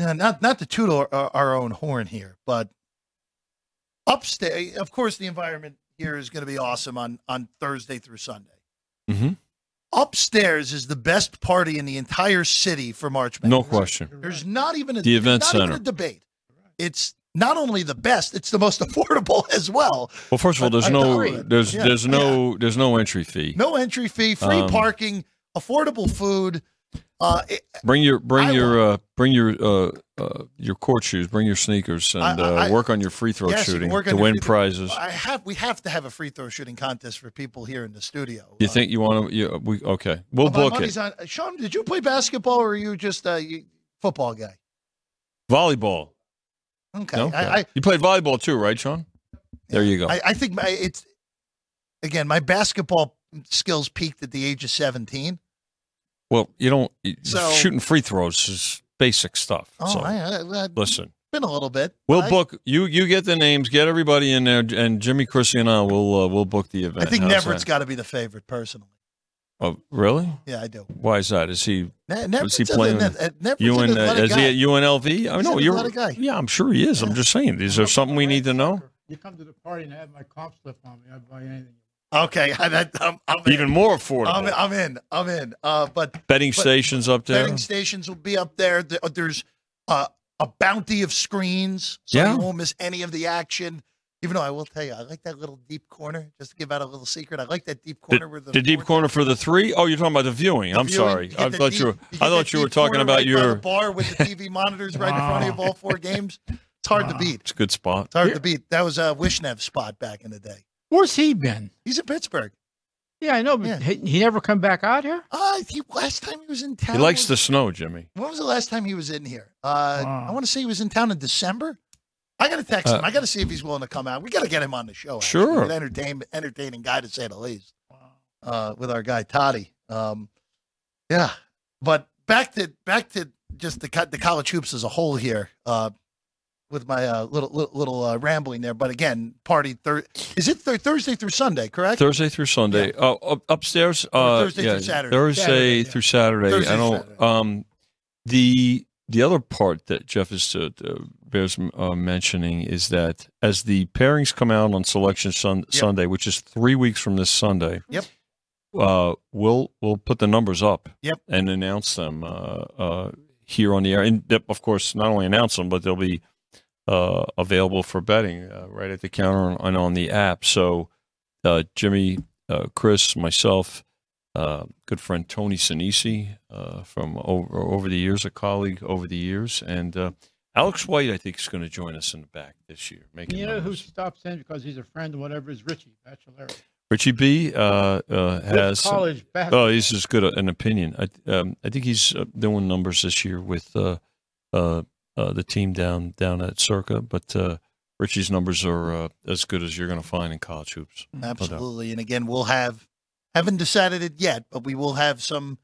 uh, not not to toot our, our own horn here, but upstate, of course, the environment here is going to be awesome on on Thursday through Sunday. Mhm. Upstairs is the best party in the entire city for March Madness. No question. There's not even a The event center. a debate. It's not only the best, it's the most affordable as well. Well, first of all, there's I- I no agree. there's Yeah, there's no there's no entry fee. No entry fee, free Um, parking, affordable food. Uh, it- Bring your bring I your uh, bring your uh, uh, your court shoes. Bring your sneakers and I- I- uh, work on your free throw yes, shooting to win prizes. I have we have to have a free throw shooting contest for people here in the studio. You Uh, think you want to? We okay? We'll book it. on- Sean, did you play basketball or are you just a football guy? Volleyball. Okay, No? I, I, you played volleyball too, right, Sean? There you go. I, I think my, it's again my basketball skills peaked at the age of seventeen. Well, you don't So- shooting free throws is basic stuff. Oh, so I, I, I, listen, been a little bit. we'll I, book you. You get the names, get everybody in there, and Jimmy, Chrissy, and I will uh, we'll book the event. I think How's Nevert's that? got to be the favorite personally. Oh, really? Yeah, I do. Why is that? Is he Ne- Was Never's he a- playing ne- with uh, Never's you an and uh, is guy. he at UNLV? I He's know an you're. athletic guy. Yeah, I'm sure he is. I'm just saying. Is there something we need to know? You come to the party and I have my comp slip on me. I'd buy anything. Okay, I, that, I'm, I'm. Even more affordable. I'm, I'm in. I'm in. Uh, but Betting but stations up there. betting stations will be up there. There- There's uh, a bounty of screens, so Yeah. you won't miss any of the action. Even though I will tell you, I like that little deep corner. Just to give out a little secret, I like that deep corner where the The deep corner for the three? Oh, you're talking about the viewing. the I'm viewing. sorry. I thought deep- you were. I thought you were talking about right the your. bar with the TV monitors right in front of you of all four games. It's hard to beat. It's a good spot. It's hard to beat. That was a Wishnev's spot back in the day. Where's he been? He's in Pittsburgh. Yeah, I know, but Yeah. he, he never come back out here. Uh, he, last time he was in town. He likes the snow, Jimmy. When was the last time he was in here? Uh, Wow. I want to say he was in town in December. I got to text him. Uh, I got to see if he's willing to come out. We got to get him on the show. actually. Sure. An entertain, entertaining guy to say the least. Uh, with our guy Toddy. Um, yeah, but back to back to just the the college hoops as a whole here. Uh, with my uh, little little, little uh, rambling there, but again, party thir- is it th- Thursday through Sunday? Correct. Thursday through Sunday. Oh, up, upstairs. Uh, Thursday yeah, through Saturday. Thursday Saturday, yeah. through Saturday. Thursday I don't. Um, the the other part that Jeff is uh, uh, bears uh, mentioning is that as the pairings come out on Selection sun- Sunday, which is three weeks from this Sunday. Yep. Uh, we'll we'll put the numbers up. Yep. And announce them uh, uh, here on the air, and of course, not only announce them, but they'll be uh, available for betting uh, right at the counter and on the app. So, uh, Jimmy, uh, Chris, myself, uh, good friend Tony Sinisi uh, from over, over the years, a colleague over the years, and uh, Alex White, I think, is going to join us in the back this year. Making You know who stops in because he's a friend and whatever is Richie Baccellieri. Richie B uh, uh, has. college basketball. Oh, he's as good an opinion. I, um, I think he's uh, doing numbers this year with uh, uh, the team down down at Circa, but uh, Richie's numbers are uh, as good as you're going to find in college hoops. Absolutely. And again, we'll have haven't decided it yet, but we will have some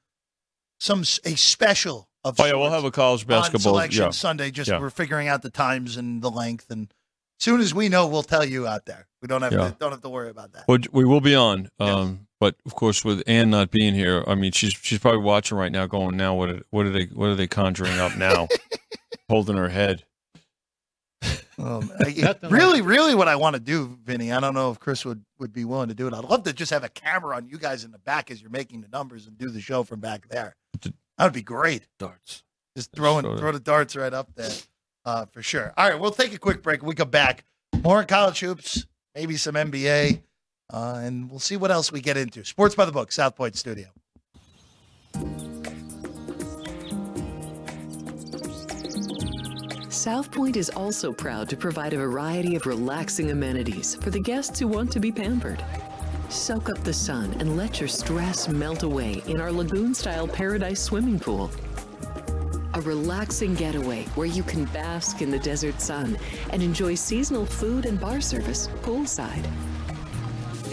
some a special of Oh yeah, we'll have a college on basketball. selection Yeah, Sunday. Just Yeah. we're figuring out the times and the length, and as soon as we know, we'll tell you out there. We don't have Yeah. to don't have to worry about that. We will be on. Yes. But of course, with Ann not being here, I mean, she's she's probably watching right now, going, "Now what? Are, what are they? What are they conjuring up now?" Holding her head. Um, I- Nothing really, really, what I want to do, Vinny, I don't know if Chris would, would be willing to do it. I'd love to just have a camera on you guys in the back as you're making the numbers and do the show from back there. That would be great. Darts. Just throwing Sort throw the darts right up there, uh, for sure. All right, we'll take a quick break. When we come back, more college hoops, maybe some NBA, uh, and we'll see what else we get into. Sports by the Book, South Point Studio. South Point is also proud to provide a variety of relaxing amenities for the guests who want to be pampered. Soak up the sun and let your stress melt away in our lagoon style paradise swimming pool. A relaxing getaway where you can bask in the desert sun and enjoy seasonal food and bar service poolside.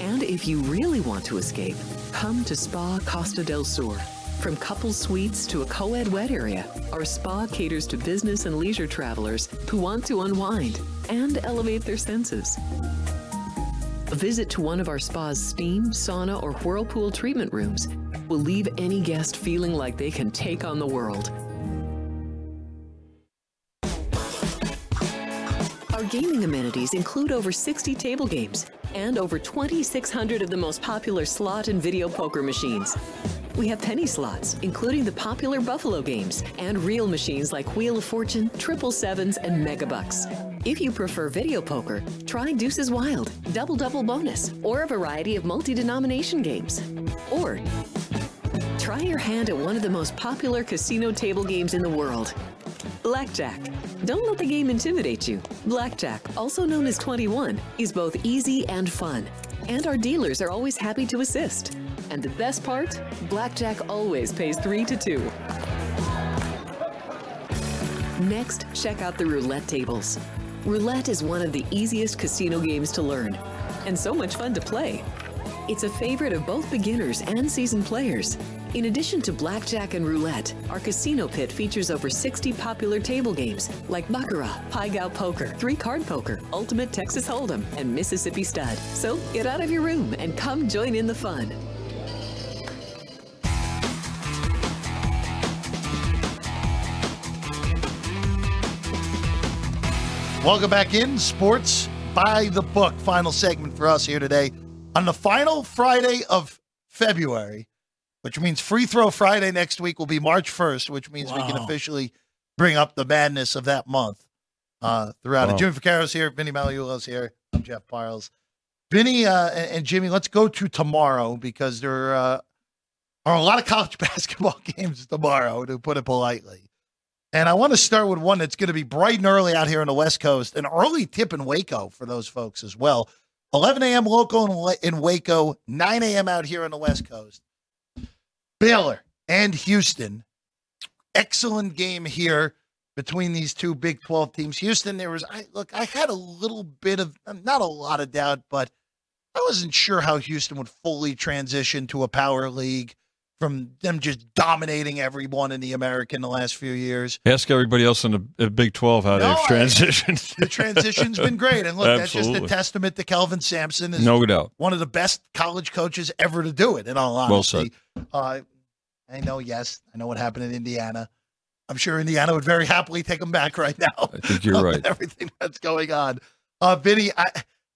And if you really want to escape, come to Spa Costa del Sur. From couple suites to a co-ed wet area, our spa caters to business and leisure travelers who want to unwind and elevate their senses. A visit to one of our spa's steam, sauna, or whirlpool treatment rooms will leave any guest feeling like they can take on the world. Our gaming amenities include over 60 table games and over 2,600 of the most popular slot and video poker machines. We have penny slots, including the popular Buffalo games, and reel machines like Wheel of Fortune, Triple Sevens, and Megabucks. If you prefer video poker, try Deuces Wild, Double Double Bonus, or a variety of multi denomination games. Or try your hand at one of the most popular casino table games in the world. Blackjack. Don't let the game intimidate you. Blackjack, also known as 21, is both easy and fun. And our dealers are always happy to assist. And the best part? Blackjack always pays 3 to 2. Next, check out the roulette tables. Roulette is one of the easiest casino games to learn, and so much fun to play. It's a favorite of both beginners and seasoned players. In addition to blackjack and roulette, our casino pit features over 60 popular table games like Baccarat, Pai Gow Poker, Three Card Poker, Ultimate Texas Hold'em, and Mississippi Stud. So get out of your room and come join in the fun. Welcome back in Sports by the Book. Final segment for us here today on the final Friday of February, which means Free Throw Friday next week will be March 1st, which means we can officially bring up the madness of that month uh, throughout Wow. it. Jimmy Vaccaro's here, Vinny Magliulo's here. I'm Jeff Parles. Vinny uh, and and Jimmy, let's go to tomorrow because there uh, are a lot of college basketball games tomorrow, to put it politely. And I want to start with one that's going to be bright and early out here on the West Coast, an early tip in Waco for those folks as well. 11 a.m. local in, in Waco, 9 a.m. out here on the West Coast. Baylor and Houston. Excellent game here between these two Big 12 teams. Houston, there was, I look, I had a little bit of, not a lot of doubt, but I wasn't sure how Houston would fully transition to a power league from them just dominating everyone in the American the last few years. Ask everybody else in the Big 12 how No, they've transitioned. The transition's been great. And look, that's just a testament to Kelvin Sampson is no doubt. one of the best college coaches ever to do it, in all Well honesty. Uh, I know, yes, I know what happened in Indiana. I'm sure Indiana would very happily take him back right now. I think you're right. Everything that's going on. Uh, Vinny, I,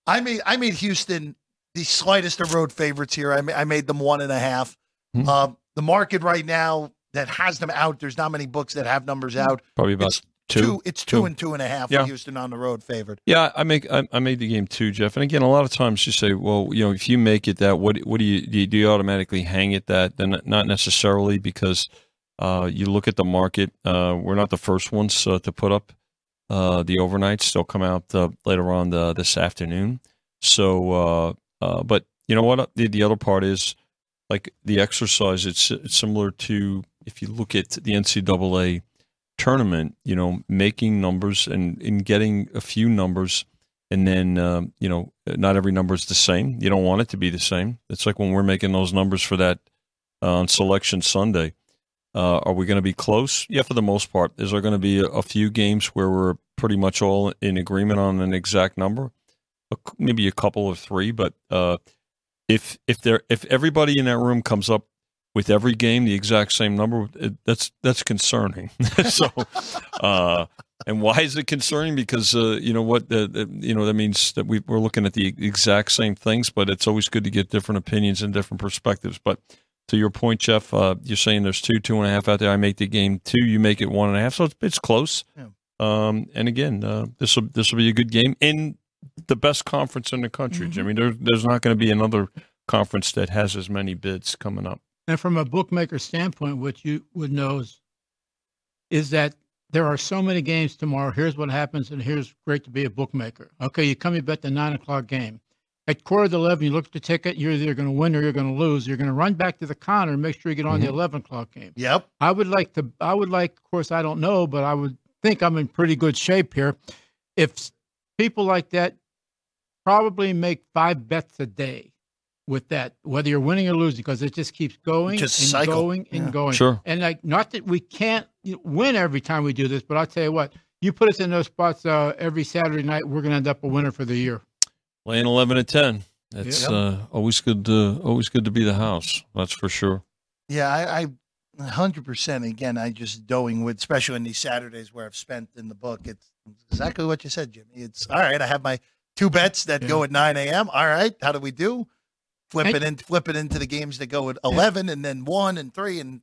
I made I made Houston the slightest of road favorites here. I, ma- I made them one and a half. Hmm. Um, the market right now that has them out, there's not many books that have numbers out. Probably about It's two. It's two Two. and two and a half Yeah. for Houston on the road favored. Yeah, I make I, I made the game too, Jeff. And again, a lot of times you say, well, you know, if you make it that, what what do you do? You, do you automatically hang it that? Then not necessarily because uh, you look at the market. Uh, we're not the first ones uh, to put up uh, the overnights. They'll come out uh, later on the, this afternoon. So, uh, uh, but you know what? The, the other part is like the exercise. It's, it's similar to if you look at the NCAA tournament, you know, making numbers and in getting a few numbers, and then um, you know, not every number is the same. You don't want it to be the same. It's like when we're making those numbers for that uh, on Selection Sunday. Uh, are we going to be close? Yeah, for the most part. Is there going to be a, a few games where we're pretty much all in agreement on an exact number? A maybe a couple or three, but uh, if if there if everybody in that room comes up with every game the exact same number, it, that's that's concerning. so, uh, and why is it concerning? Because uh, you know what, the, you know that means that we, we're looking at the exact same things, but it's always good to get different opinions and different perspectives. But to your point, Jeff, uh, you're saying there's two, two and a half out there. I make the game two, you make it one and a half, so it's, it's close. Yeah. Um, and again, uh, this will this will be a good game in the best conference in the country, Mm-hmm. Jimmy. There, there's not going to be another conference that has as many bids coming up. And from a bookmaker standpoint, what you would know is, is that there are so many games tomorrow. Here's what happens, and here's great to be a bookmaker. Okay, you come, you bet the nine o'clock game. At quarter to 11, you look at the ticket, you're either going to win or you're going to lose. You're going to run back to the counter and make sure you get on the 11 o'clock game. Yep. I would like to, I would like, of course, I don't know, but I would think I'm in pretty good shape here. If s- people like that probably make five bets a day with that, whether you're winning or losing, because it just keeps going Just and cycle. going and Yeah. going. Sure. And like, not that we can't win every time we do this, but I'll tell you what, you put us in those spots uh, every Saturday night, we're going to end up a winner for the year. Laying eleven and ten. It's Yep. uh, always good. To, always good to be the house. That's for sure. Yeah, I, I 100% again, I just doing with, especially in these Saturdays where I've spent in the book. It's exactly what you said, Jimmy. It's all right. I have my two bets that go at 9 a.m. All right. How do we do? flip And- it in, flip it into the games that go at eleven, and then one and three, and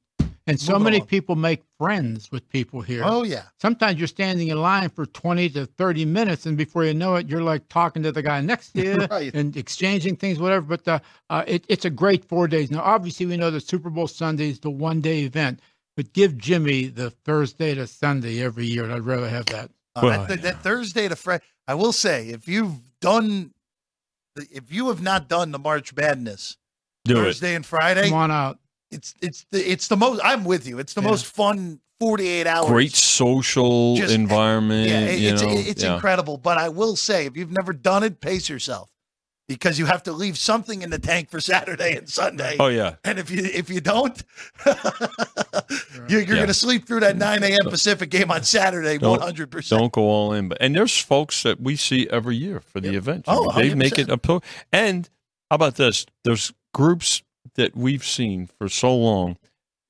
And so many along. people make friends with people here. oh yeah, Sometimes you're standing in line for 20 to 30 minutes, and before you know it, you're like talking to the guy next to you Right. and exchanging things, whatever. But uh, uh, it, it's a great four days. Now, obviously, we know the Super Bowl Sunday is the one day event, but give Jimmy the Thursday to Sunday every year, and I'd rather have that. Uh, Well, that, that Thursday to Friday. I will say, if you've done, if you have not done the March Madness Do it. Thursday and Friday, Come on out. it's it's the it's the most. I'm with you. It's the Yeah. most fun 48 hours. Great social Just- environment. Yeah, it- you it's know, it's yeah. incredible. But I will say, if you've never done it, pace yourself because you have to leave something in the tank for Saturday and Sunday. Oh yeah. And if you if you don't, you're, you're Yeah. going to sleep through that 9 a.m. Pacific game on Saturday, 100. percent Don't go all in, but and there's folks that we see every year for the event. Oh, they make 100%. it a and how about this? There's groups that we've seen for so long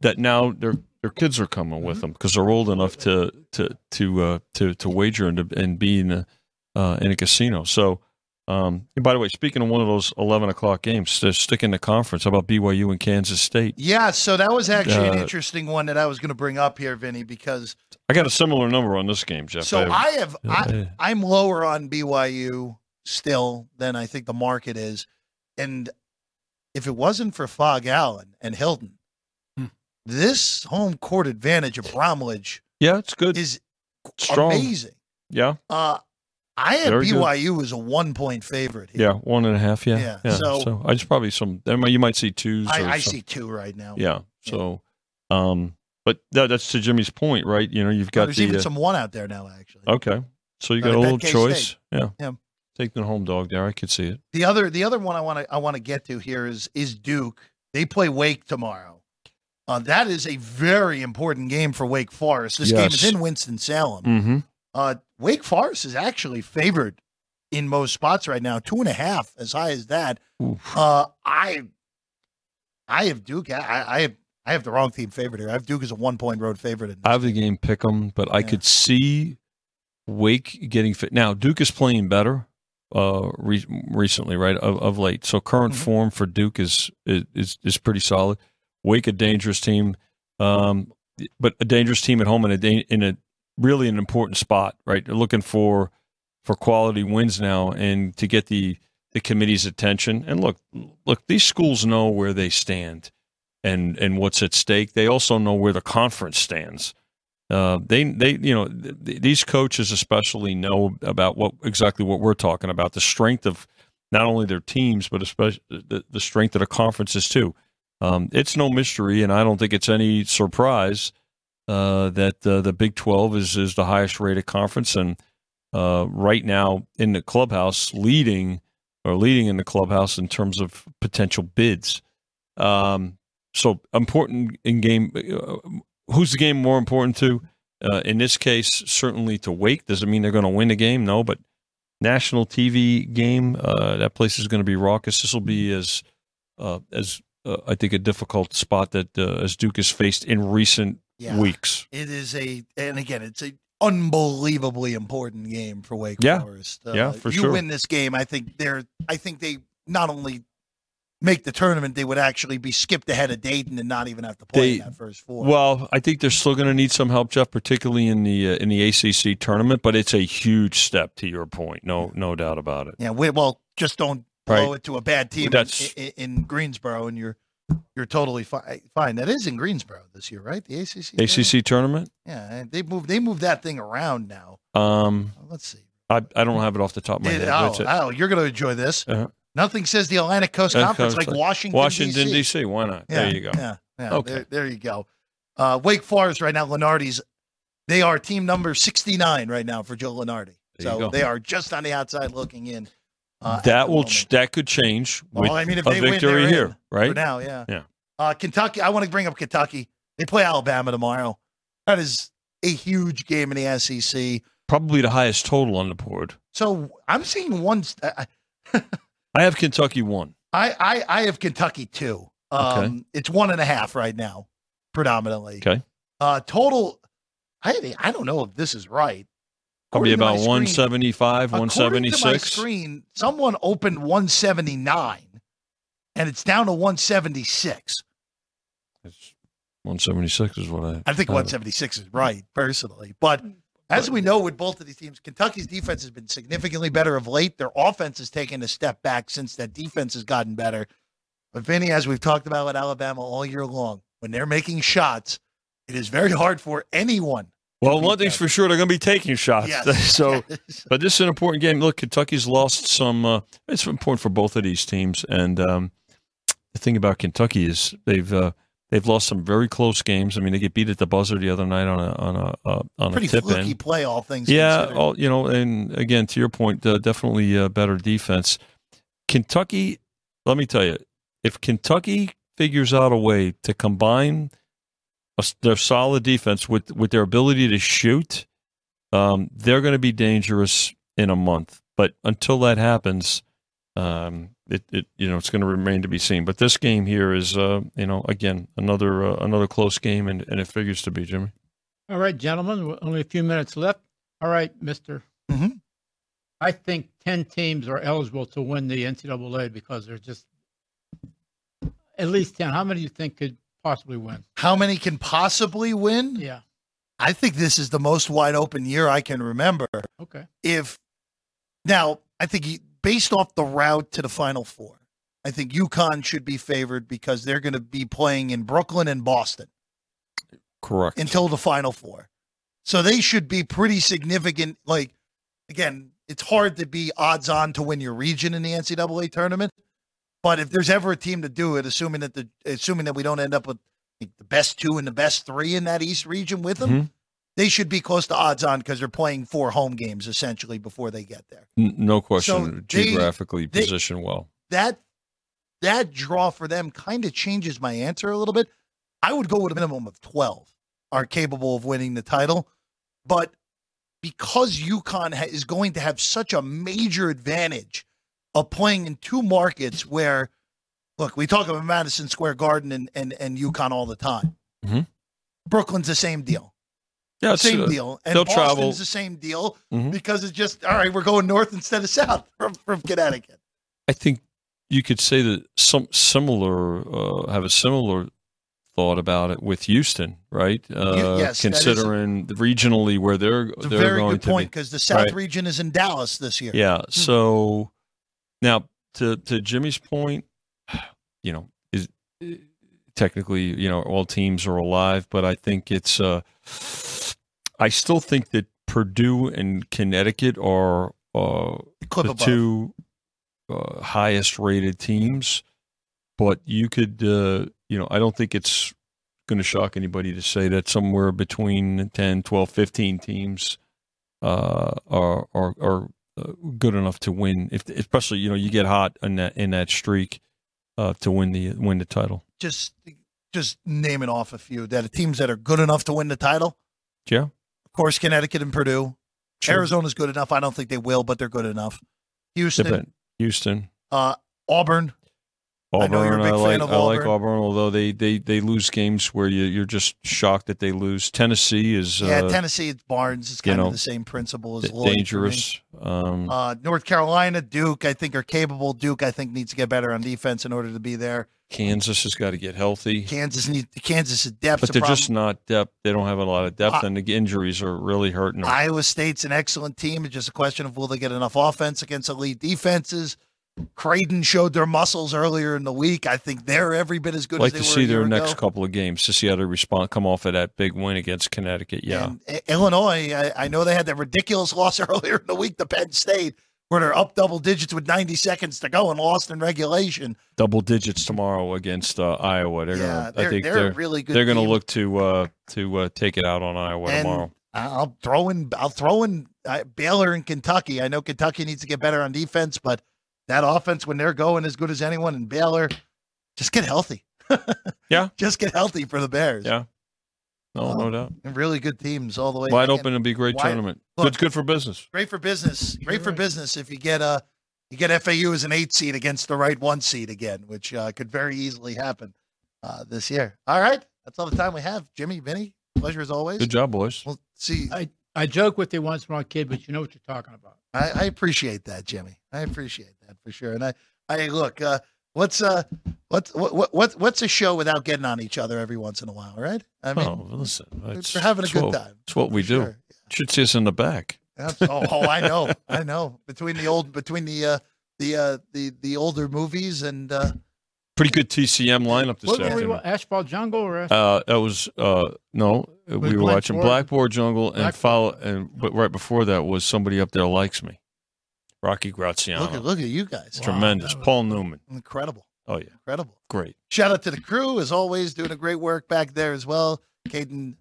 that now their their kids are coming Mm-hmm. with them because they're old enough to to to uh, to to wager and to, and be in a uh, in a casino. So. Um, and by the way, speaking of one of those eleven o'clock games, they're sticking the conference. How about BYU and Kansas State? Yeah, so that was actually an Uh, interesting one that I was going to bring up here, Vinny, because I got a similar number on this game, Jeff. so I have I, uh, I'm lower on BYU still than I think the market is, and if it wasn't for Phog Allen and Hilton, Hmm. this home court advantage of Bramlage yeah, it's good. is Strong. amazing. Yeah. Uh, I good. BYU as a one point favorite here. Yeah, one and a half. Yeah, Yeah, yeah. so- So, I just probably some. You might see twos. or I, I see two right now. Yeah. So, um, but that, that's to Jimmy's point, right? You know, you've got There's the even uh, some one out there now, actually. okay. So you Uh, got a little choice. Yeah. Yeah. Take the home dog there. I could see it. The other the other one I want to I want to get to here is is Duke. They play Wake tomorrow. Uh, that is a very important game for Wake Forest. This game is in Winston Salem. Mm-hmm. Uh, Wake Forest is actually favored in most spots right now, two and a half, as high as that. Uh, I I have Duke. I, I have I have the wrong team favorite here. I have Duke as a one point road favorite. In I have the game. pick them, but I Yeah. could see Wake getting fit. Now Duke is playing better uh re- recently, right? Of, of late. So current Mhm. form for Duke is, is is pretty solid. Wake a dangerous team, um, but a dangerous team at home and a da- in a really an important spot, right? They're looking for for quality wins now and to get the the committee's attention. And look, look, these schools know where they stand and and what's at stake. They also know where the conference stands. Uh, they they you know th- th- these coaches especially know about what exactly what we're talking about the strength of not only their teams but especially the, the strength of the conferences too. Um, it's no mystery, and I don't think it's any surprise uh, that uh, the Big Twelve is is the highest rated conference, and uh, right now in the clubhouse, leading or leading in the clubhouse in terms of potential bids. Um, so important in game. Uh, who's the game more important to? In this case, certainly to Wake. Does it mean they're going to win the game? No, but national TV game. Uh, that place is going to be raucous. This will be as uh, as uh, I think a difficult spot that as Duke has faced in recent Yeah. weeks. It is a, and again, it's a unbelievably important game for Wake Yeah. Forest. Uh, Yeah, for you sure. win this game, I think they're. I think they not only make the tournament, they would actually be skipped ahead of Dayton and not even have to play in They- that first four. Well, I think they're still going to need some help, Jeff, particularly in the uh, in the ACC tournament. But it's a huge step to your point. No, no doubt about it. yeah, we, well, just don't blow Right. it to a bad team in, in, in Greensboro, and you're you're totally fi- fine. That is in Greensboro this year, right? The ACC. ACC tournament. Yeah, they moved they moved that thing around now. Um, Let's see. I I don't have it off the top of my It- head. oh, oh, you're going to enjoy this. Uh-huh. Nothing says the Atlantic Coast Uh, Conference like Washington, Washington D.C. D.C. Why not? Yeah, there you go. Yeah, yeah. Okay. There, there you go. Uh, Wake Forest right now, Lunardi's, they are team number 69 right now for Joe Lunardi. There So they are just on the outside looking in. Uh, that will ch- that could change with Well, I mean, if a win, victory they're here, right? For now, yeah. Yeah. Uh, Kentucky, I want to bring up Kentucky. They play Alabama tomorrow. That is a huge game in the SEC. Probably the highest total on the board. So I'm seeing one. I, I have Kentucky one. I, I, I have Kentucky two. Um, Okay. It's one and a half right now, predominantly. Okay, Uh, total. I I don't know if this is right. Probably about 175, 176. according to my screen, someone opened 179, and it's down to 176. It's 176 is what I. I think have 176 is right, personally. But as we know with both of these teams, Kentucky's defense has been significantly better of late. Their offense has taken a step back since that defense has gotten better. But Vinny, as we've talked about with Alabama all year long, when they're making shots, it is very hard for anyone. Well, one thing's for sure, they're going to be taking shots. Yes. so, Yes. but this is an important game. Look, Kentucky's lost some. Uh, it's important for both of these teams, and um, the thing about Kentucky is they've uh, they've lost some very close games. I mean, they get beat at the buzzer the other night on a on a uh, on pretty a tip fluky in. play, all things Yeah, considered. all, you know, and again, to your point, uh, definitely uh, better defense. Kentucky, let me tell you, if Kentucky figures out a way to combine a, s- their solid defense with with their ability to shoot, um, they're going to be dangerous in a month. But until that happens, um, it, it you know it's going to remain to be seen. But this game here is, uh, you know, again another uh, another close game, and, and it figures to be Jimmy. All right, gentlemen, only a few minutes left. All right, mister. Mhm. I think 10 teams are eligible to win the NCAA because there's just at least 10. How many do you think could possibly win? How many can possibly win? Yeah. I think this is the most wide open year I can remember. Okay. if now I think he- based off the route to the Final Four, I think UConn should be favored because they're going to be playing in Brooklyn and Boston Correct. until the Final Four, so they should be pretty significant. Like again, it's hard to be odds on to win your region in the NCAA tournament, but if there's ever a team to do it, assuming that the assuming that we don't end up with like, the best two and the best three in that East region with them. Mhm. They should be close to odds on because they're playing four home games essentially before they get there. No question. So geographically they- positioned well. that that draw for them kind of changes my answer a little bit. I would go with a minimum of 12 are capable of winning the title, but because UConn ha- is going to have such a major advantage of playing in two markets where look, we talk about Madison Square Garden and and, and UConn all the time. Mhm. Brooklyn's the same deal. Yeah, Same uh, deal. And Boston's travel. the same deal Mhm. because it's just all right, we're going north instead of south from, from Connecticut. I think you could say that some similar uh, have a similar thought about it with Houston, right? Uh, yes, considering regionally where they're It's they're very going good point because the South Right. region is in Dallas this year. Yeah. So now to to Jimmy's point, you know, is technically you know all teams are alive, but I think it's. Uh, I still think that Purdue and Connecticut are uh, the above. two uh, highest rated teams, but you could, uh, you know, I don't think it's going to shock anybody to say that somewhere between 10, 12, 15 teams uh, are are, are uh, good enough to win. If especially you know you get hot in that in that streak uh, to win the win the title. Just just naming off a few that are teams that are good enough to win the title. Yeah, Of course, Connecticut and Purdue. Sure. Arizona's good enough. I don't think they will, but they're good enough. Houston, Houston. uh, Auburn. I Auburn, know you're a big I fan like, of I like Auburn. Auburn, although they, they, they lose games where you, you're just shocked that they lose. Tennessee is yeah, uh, Tennessee, it's Barnes. It's you kind know, of the same principle as Lloyd. dangerous. Um, Uh, North Carolina, Duke, I think are capable. Duke, I think needs to get better on defense in order to be there. Kansas has got to get healthy, Kansas needs Kansas is depth. but they're just not depth. They don't have a lot of depth, I- and the injuries are really hurting them. Iowa State's an excellent team. It's just a question of will they get enough offense against elite defenses. Creighton showed their muscles earlier in the week. I think they're every bit as good like as they to see their ago. next couple of games to see how they respond, come off of that big win against Connecticut. Yeah, And I- Illinois, I, I know they had that ridiculous loss earlier in the week to Penn State, where they're up double digits with 90 seconds to go and lost in regulation. double digits tomorrow against uh, Iowa. They're Yeah, gonna, they're- I think they're they're really good They're going to look to uh, to uh, take it out on Iowa And tomorrow. I'll throw in, I'll throw in uh, Baylor and Kentucky. I know Kentucky needs to get better on defense, but that offense, when they're going as good as anyone in Baylor, just get healthy. Yeah. just get healthy for the Bears. Yeah. No, no Um, doubt. And really good teams all the way. Wide open and be a great wide- tournament. look- good, good for business. Great for business. Great You're for right. business if you get a you get FAU as an eight seed against the right one seed again, which uh, could very easily happen uh, this year. All right, that's all the time we have. Jimmy, Vinny, pleasure as always. Good job, boys. We'll see. I, I joke with you once in a kid, but you know what you're talking about. I, I appreciate that, Jimmy. I appreciate that for sure. And I, I look, uh, What's uh, what's what, what what what's a show without getting on each other every once in a while, right? I mean, oh, listen, it's, we're having a good what- time. It's what we do. Sure. Should see us in the back. Oh, oh, I know, I know. Between the old, between the uh, the uh, the the older movies and uh, Pretty good TCM lineup this What were we, afternoon. wa- Asphalt Jungle or Ash- Uh, that was uh, no, we were Glenn watching Ford? Blackboard Jungle and Blackboard. follow, and but right before that was somebody up there likes me, Rocky Graziano. look at look at you guys, tremendous. that was- Paul Newman. incredible, Oh yeah, incredible. great. Shout out to the crew as always, doing a great work back there as well. Caden,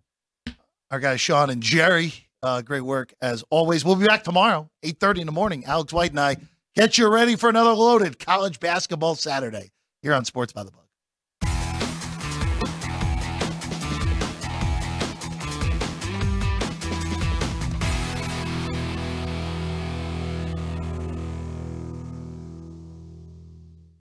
our guys Sean and Jerry, uh, great work as always. We'll be back tomorrow, eight thirty in the morning. Alex White and I get you ready for another loaded college basketball Saturday here on Sports by the Book.